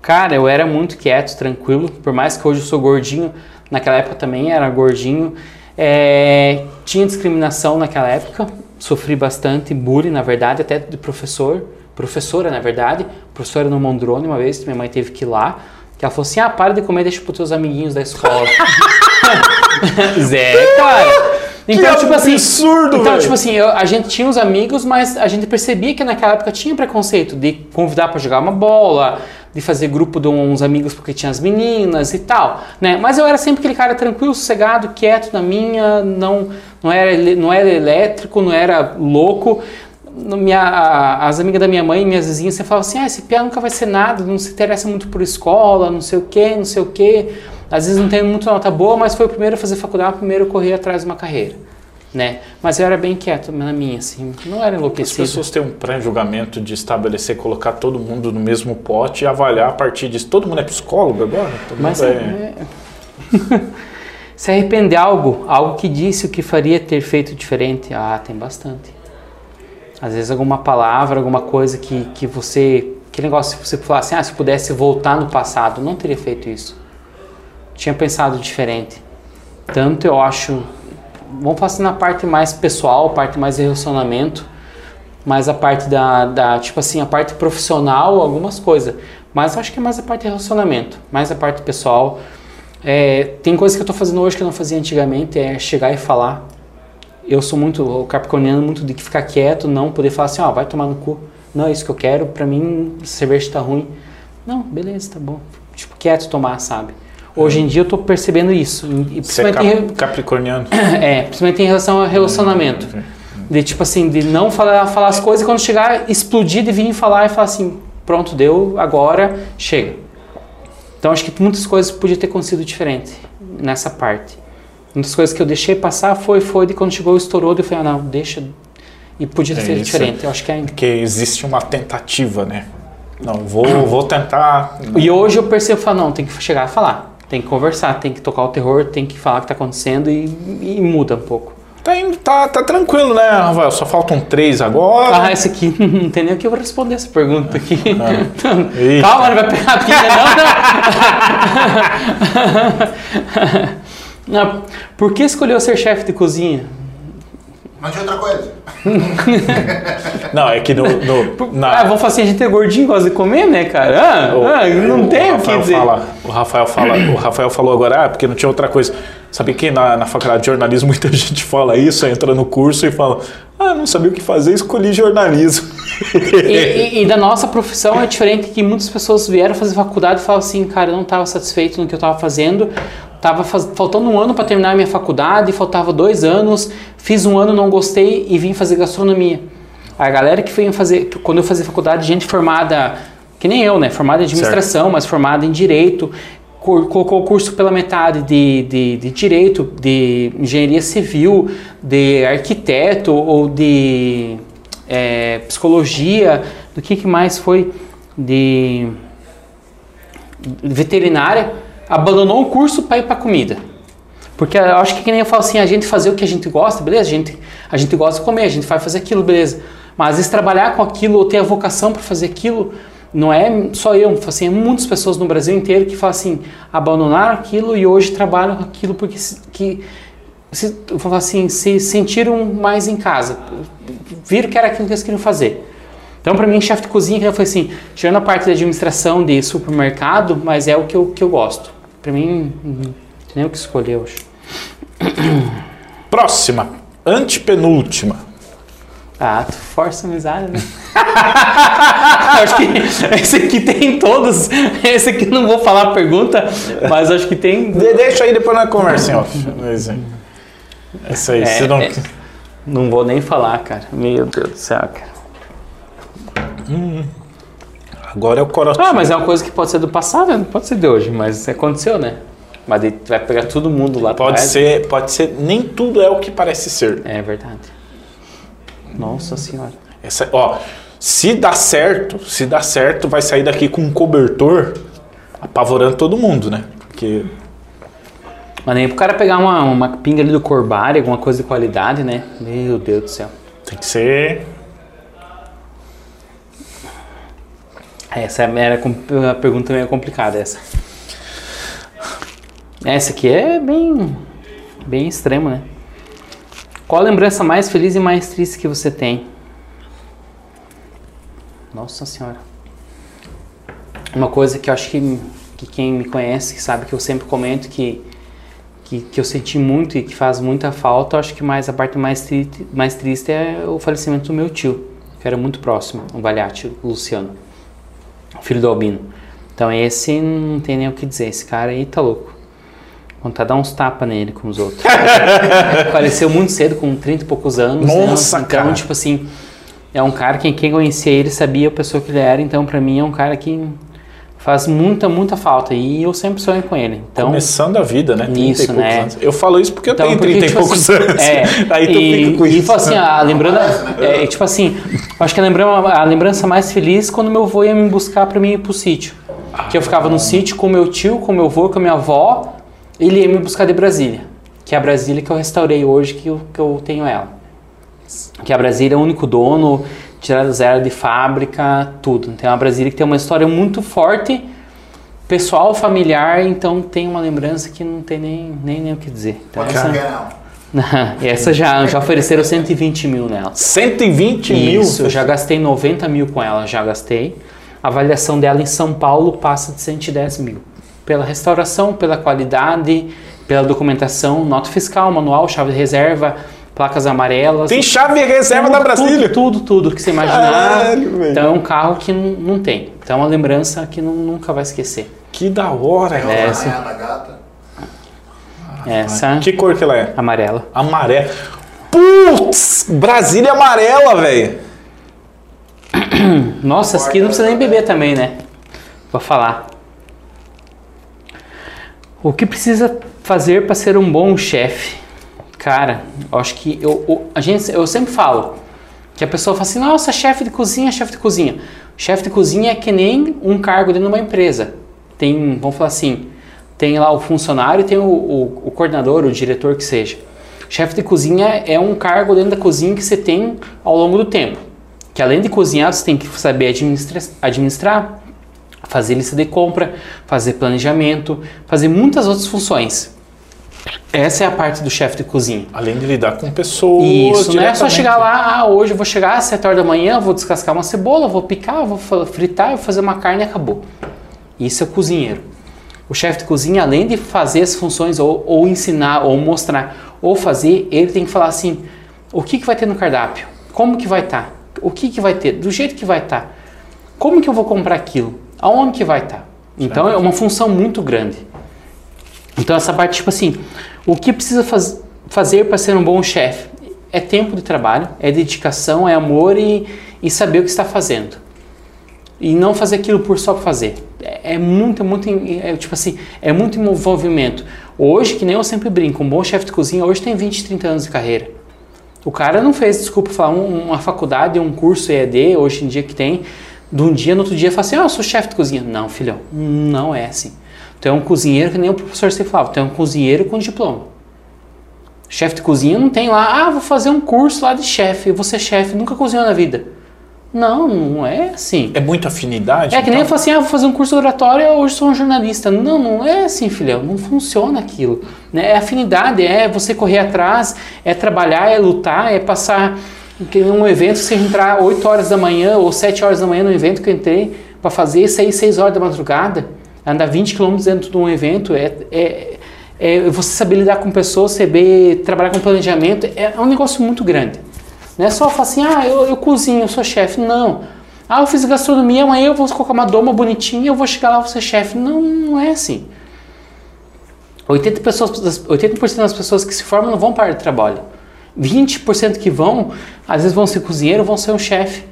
Cara, eu era muito quieto, tranquilo, por mais que hoje eu sou gordinho, naquela época também era gordinho. É, tinha discriminação naquela época, sofri bastante bullying, na verdade, até de professor, professora, na verdade, professora no Mondrone, uma vez, minha mãe teve que ir lá, que ela falou assim, ah, para de comer, deixa pros teus amiguinhos da escola. (laughs) Zé, cara. (laughs) Então, Que tipo assim, absurdo, então, tipo assim, eu- a gente tinha os amigos, mas a gente percebia que naquela época tinha preconceito de convidar pra jogar uma bola, de fazer grupo de uns amigos porque tinha as meninas e tal, né? Mas eu era sempre aquele cara tranquilo, sossegado, quieto na minha, não não era não era elétrico, não era louco. Minha, as amigas da minha mãe, minhas vizinhas, você falavam assim: ah, esse piá nunca vai ser nada, não se interessa muito por escola, não sei o que, não sei o que. Às vezes não tem muita nota boa, mas foi o primeiro a fazer faculdade, o primeiro a correr atrás de uma carreira, né? Mas eu era bem quieto na minha, assim, não era As enlouquecido. pessoas têm um pré-julgamento de estabelecer, colocar todo mundo no mesmo pote e avaliar a partir disso. Todo mundo é psicólogo agora? Todo Mas mundo é... (laughs) se arrepender algo, algo que disse o que faria ter feito diferente, ah, tem bastante. Às vezes alguma palavra, alguma coisa que, que você, que negócio, se você falar assim, ah, se pudesse voltar no passado, não teria feito isso. Tinha pensado diferente. Tanto eu acho, vamos falar assim na parte mais pessoal, parte mais de relacionamento, mais a parte da, da, tipo assim, a parte profissional, algumas coisas. Mas eu acho que é mais a parte de relacionamento, mais a parte pessoal. É, tem coisas que eu tô fazendo hoje que eu não fazia antigamente, é chegar e falar. Eu sou muito, o capricorniano, muito de ficar quieto, não poder falar assim, ó, vai tomar no cu. Não é isso que eu quero, pra mim, cerveja tá ruim. Não, beleza, tá bom. Tipo, quieto tomar, sabe? Hoje em dia eu tô percebendo isso. E é principalmente, em, cap- capricorniano. (clears throat) é, principalmente em relação ao relacionamento. De tipo assim, de não falar, falar as coisas e quando chegar, explodir de vir falar e falar assim, pronto, deu, agora chega. Então acho que muitas coisas podia ter acontecido diferente nessa parte. Muitas coisas que eu deixei passar foi, foi de quando chegou, estourou, eu falei, ah, não, deixa. E podia ter É feito isso. diferente. Eu acho que é. Porque existe uma tentativa, né? Não, vou, vou tentar. E hoje eu percebo, falo, não, tem que chegar a falar. Tem que conversar, tem que tocar o terror, tem que falar o que tá acontecendo e, e muda um pouco. Tá, indo- tá, tá tranquilo, né, Rafael? Só faltam três agora. Ah, esse aqui (laughs) não tem nem o que eu vou responder essa pergunta aqui. (laughs) Eita. Calma, não vai pegar a pilha, não, não. não. (laughs) Por que escolheu ser chefe de cozinha? Mas de outra coisa. (laughs) Não, é que no. no- na- Ah, vamos falar assim, a gente é gordinho, gosta de comer, né, cara? Ah, o- ah, não o tem o que dizer. Fala, o Rafael fala, o Rafael falou agora, ah, porque não tinha outra coisa. Sabe que na, na faculdade de jornalismo (laughs) muita gente fala isso, entra no curso e fala, ah, não sabia o que fazer, escolhi jornalismo. E, e- (laughs) e da nossa profissão é diferente que muitas pessoas vieram fazer faculdade e falam assim, cara, eu não estava satisfeito no que eu estava fazendo, tava faltando um ano para terminar a minha faculdade, faltava dois anos, fiz um ano, não gostei e vim fazer gastronomia. A galera que veio fazer, quando eu fazia faculdade, gente formada, que nem eu, né, formada em administração, mas formada em direito, colocou o curso pela metade de, de, de direito, de engenharia civil, de arquiteto ou de é, psicologia, do que, que mais foi? De veterinária, abandonou o curso para ir para comida. Porque eu acho que que nem eu falo assim, a gente fazer o que a gente gosta, beleza? A gente, a gente gosta de comer, a gente vai fazer aquilo, beleza. Mas às vezes trabalhar com aquilo ou ter a vocação para fazer aquilo, não é só eu, assim, é muitas pessoas no Brasil inteiro que falam assim, abandonaram aquilo e hoje trabalham com aquilo porque se, que, se, falar assim, se sentiram mais em casa, viram que era aquilo que eles queriam fazer. Então, para mim, chefe de cozinha que foi assim, tirando a parte da administração de supermercado, mas é o que eu, que eu gosto. Para mim, nem o que escolher hoje. Próxima, antepenúltima. Ah, tu força a amizade, né? (laughs) acho que esse aqui tem todos. Esse aqui não vou falar a pergunta, mas acho que tem. De- deixa aí depois na conversa em off. Aí, É, se não... é. Não vou nem falar, cara. Meu Deus do céu, cara. Agora é o corotinho. Ah, mas é uma coisa que pode ser do passado, né? não pode ser de hoje, mas aconteceu, né? Mas tu vai pegar todo mundo lá Pode atrás. ser, pode ser, nem tudo é o que parece ser. É verdade. Nossa senhora. Essa, ó, se dá certo, se dá certo, vai sair daqui com um cobertor apavorando todo mundo, né? Porque Mas nem pro cara pegar uma, uma pinga ali do Corbari, alguma coisa de qualidade, né? Meu Deus do céu. tem que ser. Essa era uma pergunta meio complicada essa. Essa aqui é bem, bem extrema, né? Qual a lembrança mais feliz e mais triste que você tem? Nossa senhora. Uma coisa que eu acho que, que quem me conhece que sabe que eu sempre comento que, que, que eu senti muito e que faz muita falta, eu acho que mais a parte mais, tri, mais triste é o falecimento do meu tio, que era muito próximo, o Valiati, o Luciano filho do Albino. Então esse não tem nem o que dizer, esse cara aí tá louco. Vontade de dar uns tapas nele como os outros. (laughs) Faleceu muito cedo, com 30 e poucos anos. né? Nossa, então, cara. tipo assim, é um cara que quem conhecia ele sabia a pessoa que ele era, então pra mim é um cara que faz muita, muita falta. E eu sempre sonho com ele. Então, Começando a vida, né? 30 e Isso, poucos né? anos. Eu falo isso porque eu Então, tenho porque, 30 tipo e poucos assim, anos. É, (laughs) Aí tu e, fica com e, isso. tipo assim, a lembrança, é, tipo assim, acho que a lembrança, a lembrança mais feliz quando meu avô ia me buscar pra mim ir pro sítio. Que eu ficava no sítio com meu tio, com meu avô, com a minha avó, ele ia me buscar de Brasília. Que é a Brasília que eu restaurei hoje, que eu, que eu tenho ela. Que a Brasília é o único dono, tirada zero de fábrica, tudo. Então é uma Brasília que tem uma história muito forte, pessoal, familiar, então tem uma lembrança que não tem nem, nem, nem o que dizer. Então, Pode essa- não. (laughs) e essa já, já ofereceram 120 mil nela. 120 mil. Isso, eu já gastei 90 mil com ela, já gastei. A avaliação dela em São Paulo passa de 110 mil. Pela restauração, pela qualidade, pela documentação, nota fiscal, manual, chave de reserva, placas amarelas. Tem chave e reserva da Brasília. Tudo, tudo, tudo que você imaginar. Caralho, velho. então é um carro que não, não tem. Então é uma lembrança que não- nunca vai esquecer. Que da hora. É, arranhada gata. Essa Que cor que ela é? amarela. Amarela. Putz! Brasília amarela, velho. (clears throat) Nossa, essa aqui não precisa nem beber também, né? Vou falar. O que precisa fazer para ser um bom chefe? Cara, eu acho que eu, eu- a gente, eu sempre falo que a pessoa fala assim: nossa, chefe de cozinha, chefe de cozinha. Chefe de cozinha é que nem um cargo dentro de uma empresa. Tem, vamos falar assim, tem lá o funcionário e tem o, o, o coordenador, o diretor que seja. Chefe de cozinha é um cargo dentro da cozinha que você tem ao longo do tempo. Que além de cozinhar, você tem que saber administra- administrar, fazer lista de compra, fazer planejamento, fazer muitas outras funções. Essa é a parte do chefe de cozinha. Além de lidar com pessoas. Isso, não é só chegar lá, ah, hoje eu vou chegar às 7 horas da manhã, vou descascar uma cebola, vou picar, vou fritar, vou fazer uma carne e acabou. Isso é o cozinheiro. O chefe de cozinha, além de fazer as funções, ou, ou ensinar, ou mostrar, ou fazer, ele tem que falar assim, o que, que vai ter no cardápio? Como que vai estar? O que, que vai ter? Do jeito que vai estar? Como que eu vou comprar aquilo? Aonde que vai estar? Então é uma função muito grande. Então essa parte, tipo assim, o que precisa faz- fazer para ser um bom chefe? É tempo de trabalho, é dedicação, é amor e, e saber o que está fazendo. E não fazer aquilo por só fazer. É, é muito, muito, é, tipo assim, é muito envolvimento. Hoje, que nem eu sempre brinco, um bom chefe de cozinha hoje tem 20, 30 anos de carreira. O cara não fez, desculpa falar, um- uma faculdade, um curso EAD, hoje em dia que tem, de um dia no outro dia fala assim, ah, eu sou chefe de cozinha. Não, filhão, não é assim. Tu é um cozinheiro que nem o professor você falava, tu é um cozinheiro com diploma. Chefe de cozinha não tem lá, ah, vou fazer um curso lá de chefe, eu vou ser chefe, nunca cozinhou na vida. Não, não é assim. É muita afinidade? É que nem eu então? falo assim, ah, vou fazer um curso de oratório, hoje sou um jornalista. Não, não é assim, filhão, não funciona aquilo. Né? É afinidade, é você correr atrás, é trabalhar, é lutar, é passar um evento, se entrar 8 horas da manhã ou 7 horas da manhã no evento que eu entrei para fazer, sair 6 horas da madrugada, andar 20 km dentro de um evento, é, é, é você saber lidar com pessoas, saber trabalhar com planejamento, é um negócio muito grande. Não é só falar assim, ah, eu, eu cozinho, eu sou chefe. Não. Ah, eu fiz gastronomia, amanhã eu vou colocar uma doma bonitinha, eu vou chegar lá, vou ser chefe. Não, não é assim. 80%, pessoas, das- 80 das pessoas que se formam não vão para de trabalho. 20% que vão, às vezes vão ser cozinheiro, vão ser um chefe.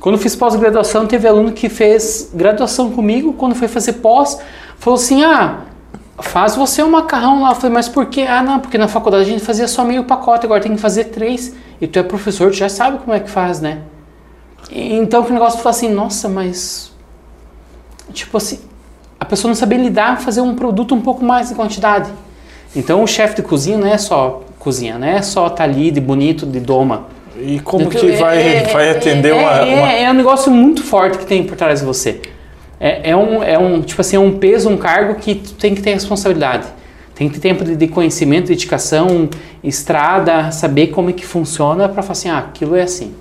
Quando eu fiz pós-graduação, teve aluno que fez graduação comigo, quando foi fazer pós, falou assim: ah, faz você um macarrão lá. Eu falei, mas por quê? Ah, não, porque na faculdade a gente fazia só meio pacote, agora tem que fazer três. E tu é professor, tu já sabe como é que faz, né? E- Então o negócio foi assim, nossa, mas. Tipo assim, a pessoa não sabia lidar, fazer um produto um pouco mais em quantidade. Então o chefe de cozinha não é só cozinha, não é só tá ali de bonito, de doma. E como Então, que é- vai, é- vai atender é, uma, é, uma- é um negócio muito forte que tem por trás de você. É, é um, é um, tipo assim, é um peso, um cargo que tu tem que ter responsabilidade. Tem que ter tempo de, de conhecimento, dedicação, estrada, saber como é que funciona para falar assim, ah, aquilo é assim.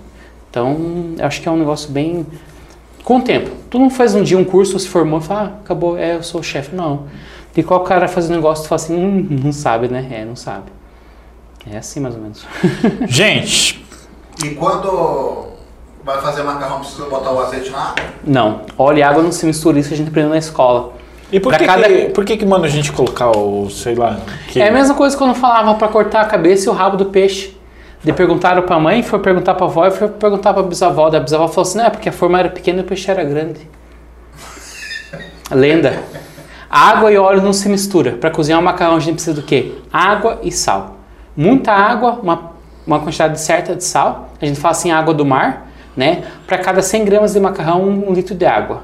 Então, eu acho que é um negócio bem... Com o tempo. Tu não faz um dia um curso, se formou e fala, ah, acabou, é, eu sou o chefe. Não. De qual cara faz um negócio, tu fala assim, hum, não sabe, né? É, não sabe. É assim, mais ou menos. (laughs) Gente, E quando vai fazer macarrão, precisa botar o azeite na água? Não, óleo e água não se mistura, isso a gente aprendeu na escola. e por, Pra que, cada- que, por que que manda a gente colocar o, sei lá... Que... É a mesma coisa quando falava pra cortar a cabeça e o rabo do peixe. De perguntaram pra mãe, foi perguntar pra avó e foi perguntar pra bisavó. Da bisavó falou assim: não, é porque a forma era pequena e o peixe era grande. Lenda. Água e óleo não se mistura. Pra cozinhar um macarrão a gente precisa do quê? Água e sal. Muita água, uma, uma quantidade certa de sal. A gente fala assim, água do mar, né? Pra cada 100 gramas de macarrão, um litro de água.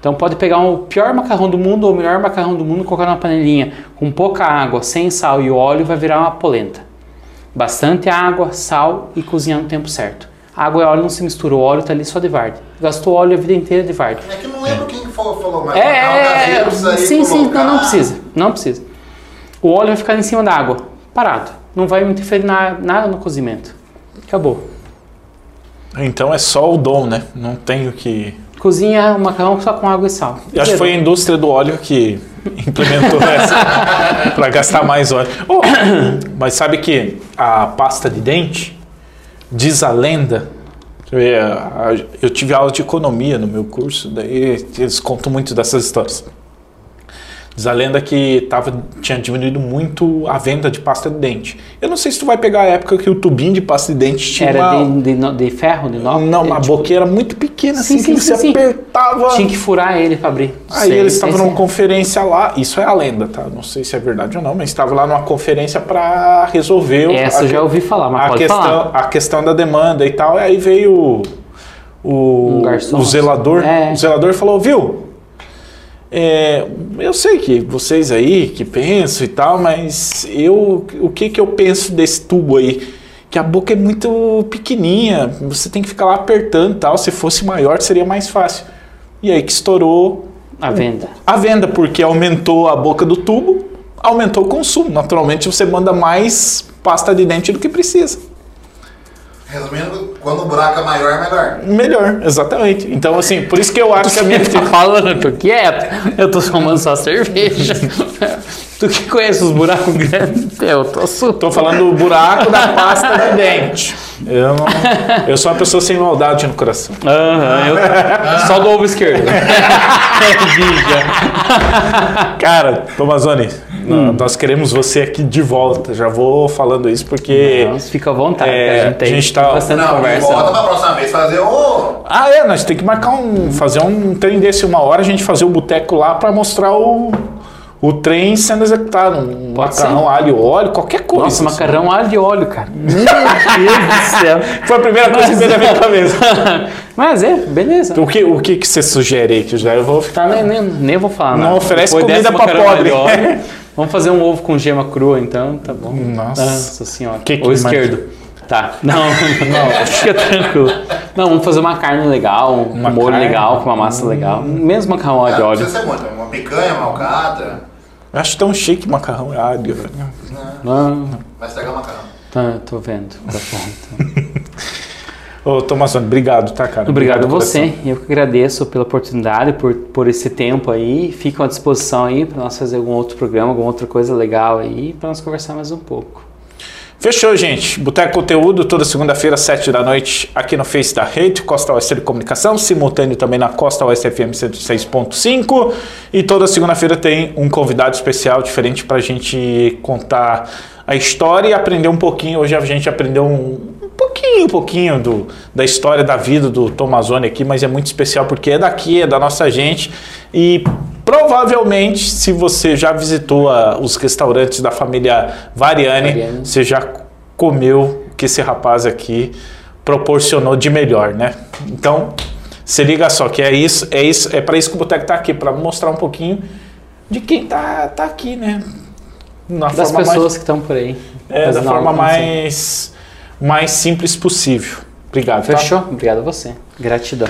Então pode pegar o pior macarrão do mundo ou o melhor macarrão do mundo, colocar numa panelinha com pouca água, sem sal e óleo, vai virar uma polenta. Bastante água, sal e cozinhar no tempo certo. Água e óleo não se misturam, o óleo tá ali só de varde. Gastou óleo a vida inteira de varde. É que não lembro quem que falou, falou mas É, é, é, sim, sim, não, não precisa, não precisa. O óleo vai ficar em cima da água, parado. Não vai interferir na, nada no cozimento. Acabou. Então é só o dom, né? Não tenho que... Cozinha o macarrão só com água e sal. Eu acho que foi a indústria do óleo que (laughs) implementou (laughs) essa para gastar mais óleo. Oh, mas sabe que a pasta de dente diz a lenda. Eu tive aula de economia no meu curso, daí eles contam muito dessas histórias. Diz a lenda que tava, tinha diminuído muito a venda de pasta de dente. Eu não sei se tu vai pegar a época que o tubinho de pasta de dente tinha Era uma, de, de, de ferro, de inox? não, uma É, tipo, boqueira muito pequena, Sim, assim, sim, que você sim, apertava. Tinha que furar ele pra abrir. Aí Sei, eles sei, estavam sei. numa conferência lá, isso é a lenda, tá? Não sei se é verdade ou não, mas estava lá numa conferência para resolver Essa a, eu já ouvi falar, mas a pode questão, falar. a questão da demanda e tal. Aí veio o, o, Um garçom, o zelador, é. o zelador falou, viu? É, eu sei que vocês aí que pensam e tal, mas eu, o que que eu penso desse tubo aí? Que a boca é muito pequenininha, você tem que ficar lá apertando e tal. Se fosse maior seria mais fácil. E aí que estourou A venda. a venda, porque aumentou a boca do tubo, aumentou o consumo. Naturalmente você manda mais pasta de dente do que precisa. Resumindo, quando o buraco é maior, é melhor. Melhor, exatamente. Então, assim, por isso que eu acho que a minha. Tá falando, eu tô quieto. Eu tô tomando só cerveja. (laughs) tu que conhece os buracos grandes? Eu tô super. Tô falando do buraco da pasta de (laughs) dente. Eu, não, eu sou uma pessoa sem maldade no coração. Aham, eu... Só do ovo esquerdo. (laughs) Cara, Tomazoni, Hum. nós queremos você aqui de volta. Já vou falando isso porque. Nossa, fica à vontade, É, a gente tem a gente tá- bastante Não, conversa. volta pra próxima vez fazer o. Ah, é, nós temos que marcar um. fazer um trem desse uma hora, a gente fazer o boteco lá pra mostrar o. O trem sendo executado, um Pode macarrão, alho, óleo, qualquer coisa. Nossa, assim. macarrão alho e óleo, cara. Meu Deus do céu. Foi a primeira coisa que veio na minha cabeça. (laughs) Mas é, beleza. O que, o que, que você sugere aí? Que já eu vou ficar. Nem, nem, nem vou falar Não nada. oferece Depois comida pra pobre. alho óleo, Vamos fazer um ovo com gema crua, então, tá bom. Nossa. senhora. Que que Ou esquerdo. Tá. (laughs) Não, não, fica tranquilo. Não, vamos fazer uma carne legal, um Uma molho carne? legal, com uma massa legal. Mesmo macarrão alho e Não óleo. precisa ser muito. Uma picanha, uma alcatra. Eu acho tão chique macarrão alho. velho. Não, Vai estragar o macarrão. tá, tô vendo. Tá bom. Então. Ô, Tomazoni, obrigado, tá, cara? Obrigado a de você. coração. Eu que agradeço pela oportunidade, por, por esse tempo aí. Fico à disposição aí para nós fazer algum outro programa, alguma outra coisa legal aí, para nós conversar mais um pouco. Fechou, gente. Boteco Conteúdo, toda segunda-feira, às 7 da noite, aqui no Face da Rede, Costa Oeste de Comunicação, simultâneo também na Costa Oeste FM 106.5. E toda segunda-feira tem um convidado especial diferente para a gente contar a história e aprender um pouquinho. Hoje a gente aprendeu um, um pouquinho bem pouquinho do, da história da vida do Tomazone aqui, mas é muito especial porque é daqui, é da nossa gente e provavelmente se você já visitou a- os restaurantes da família Variani, Variani. você já comeu o que esse rapaz aqui proporcionou de melhor, né? Então, se liga só que é isso, é isso, é para isso que o Boteco tá aqui, para mostrar um pouquinho de quem tá, tá aqui, né? Na Das forma mais- pessoas que estão por aí. é, da forma assim. mais, mais simples possível. Obrigado. tá? Fechou? Obrigado a você. Gratidão.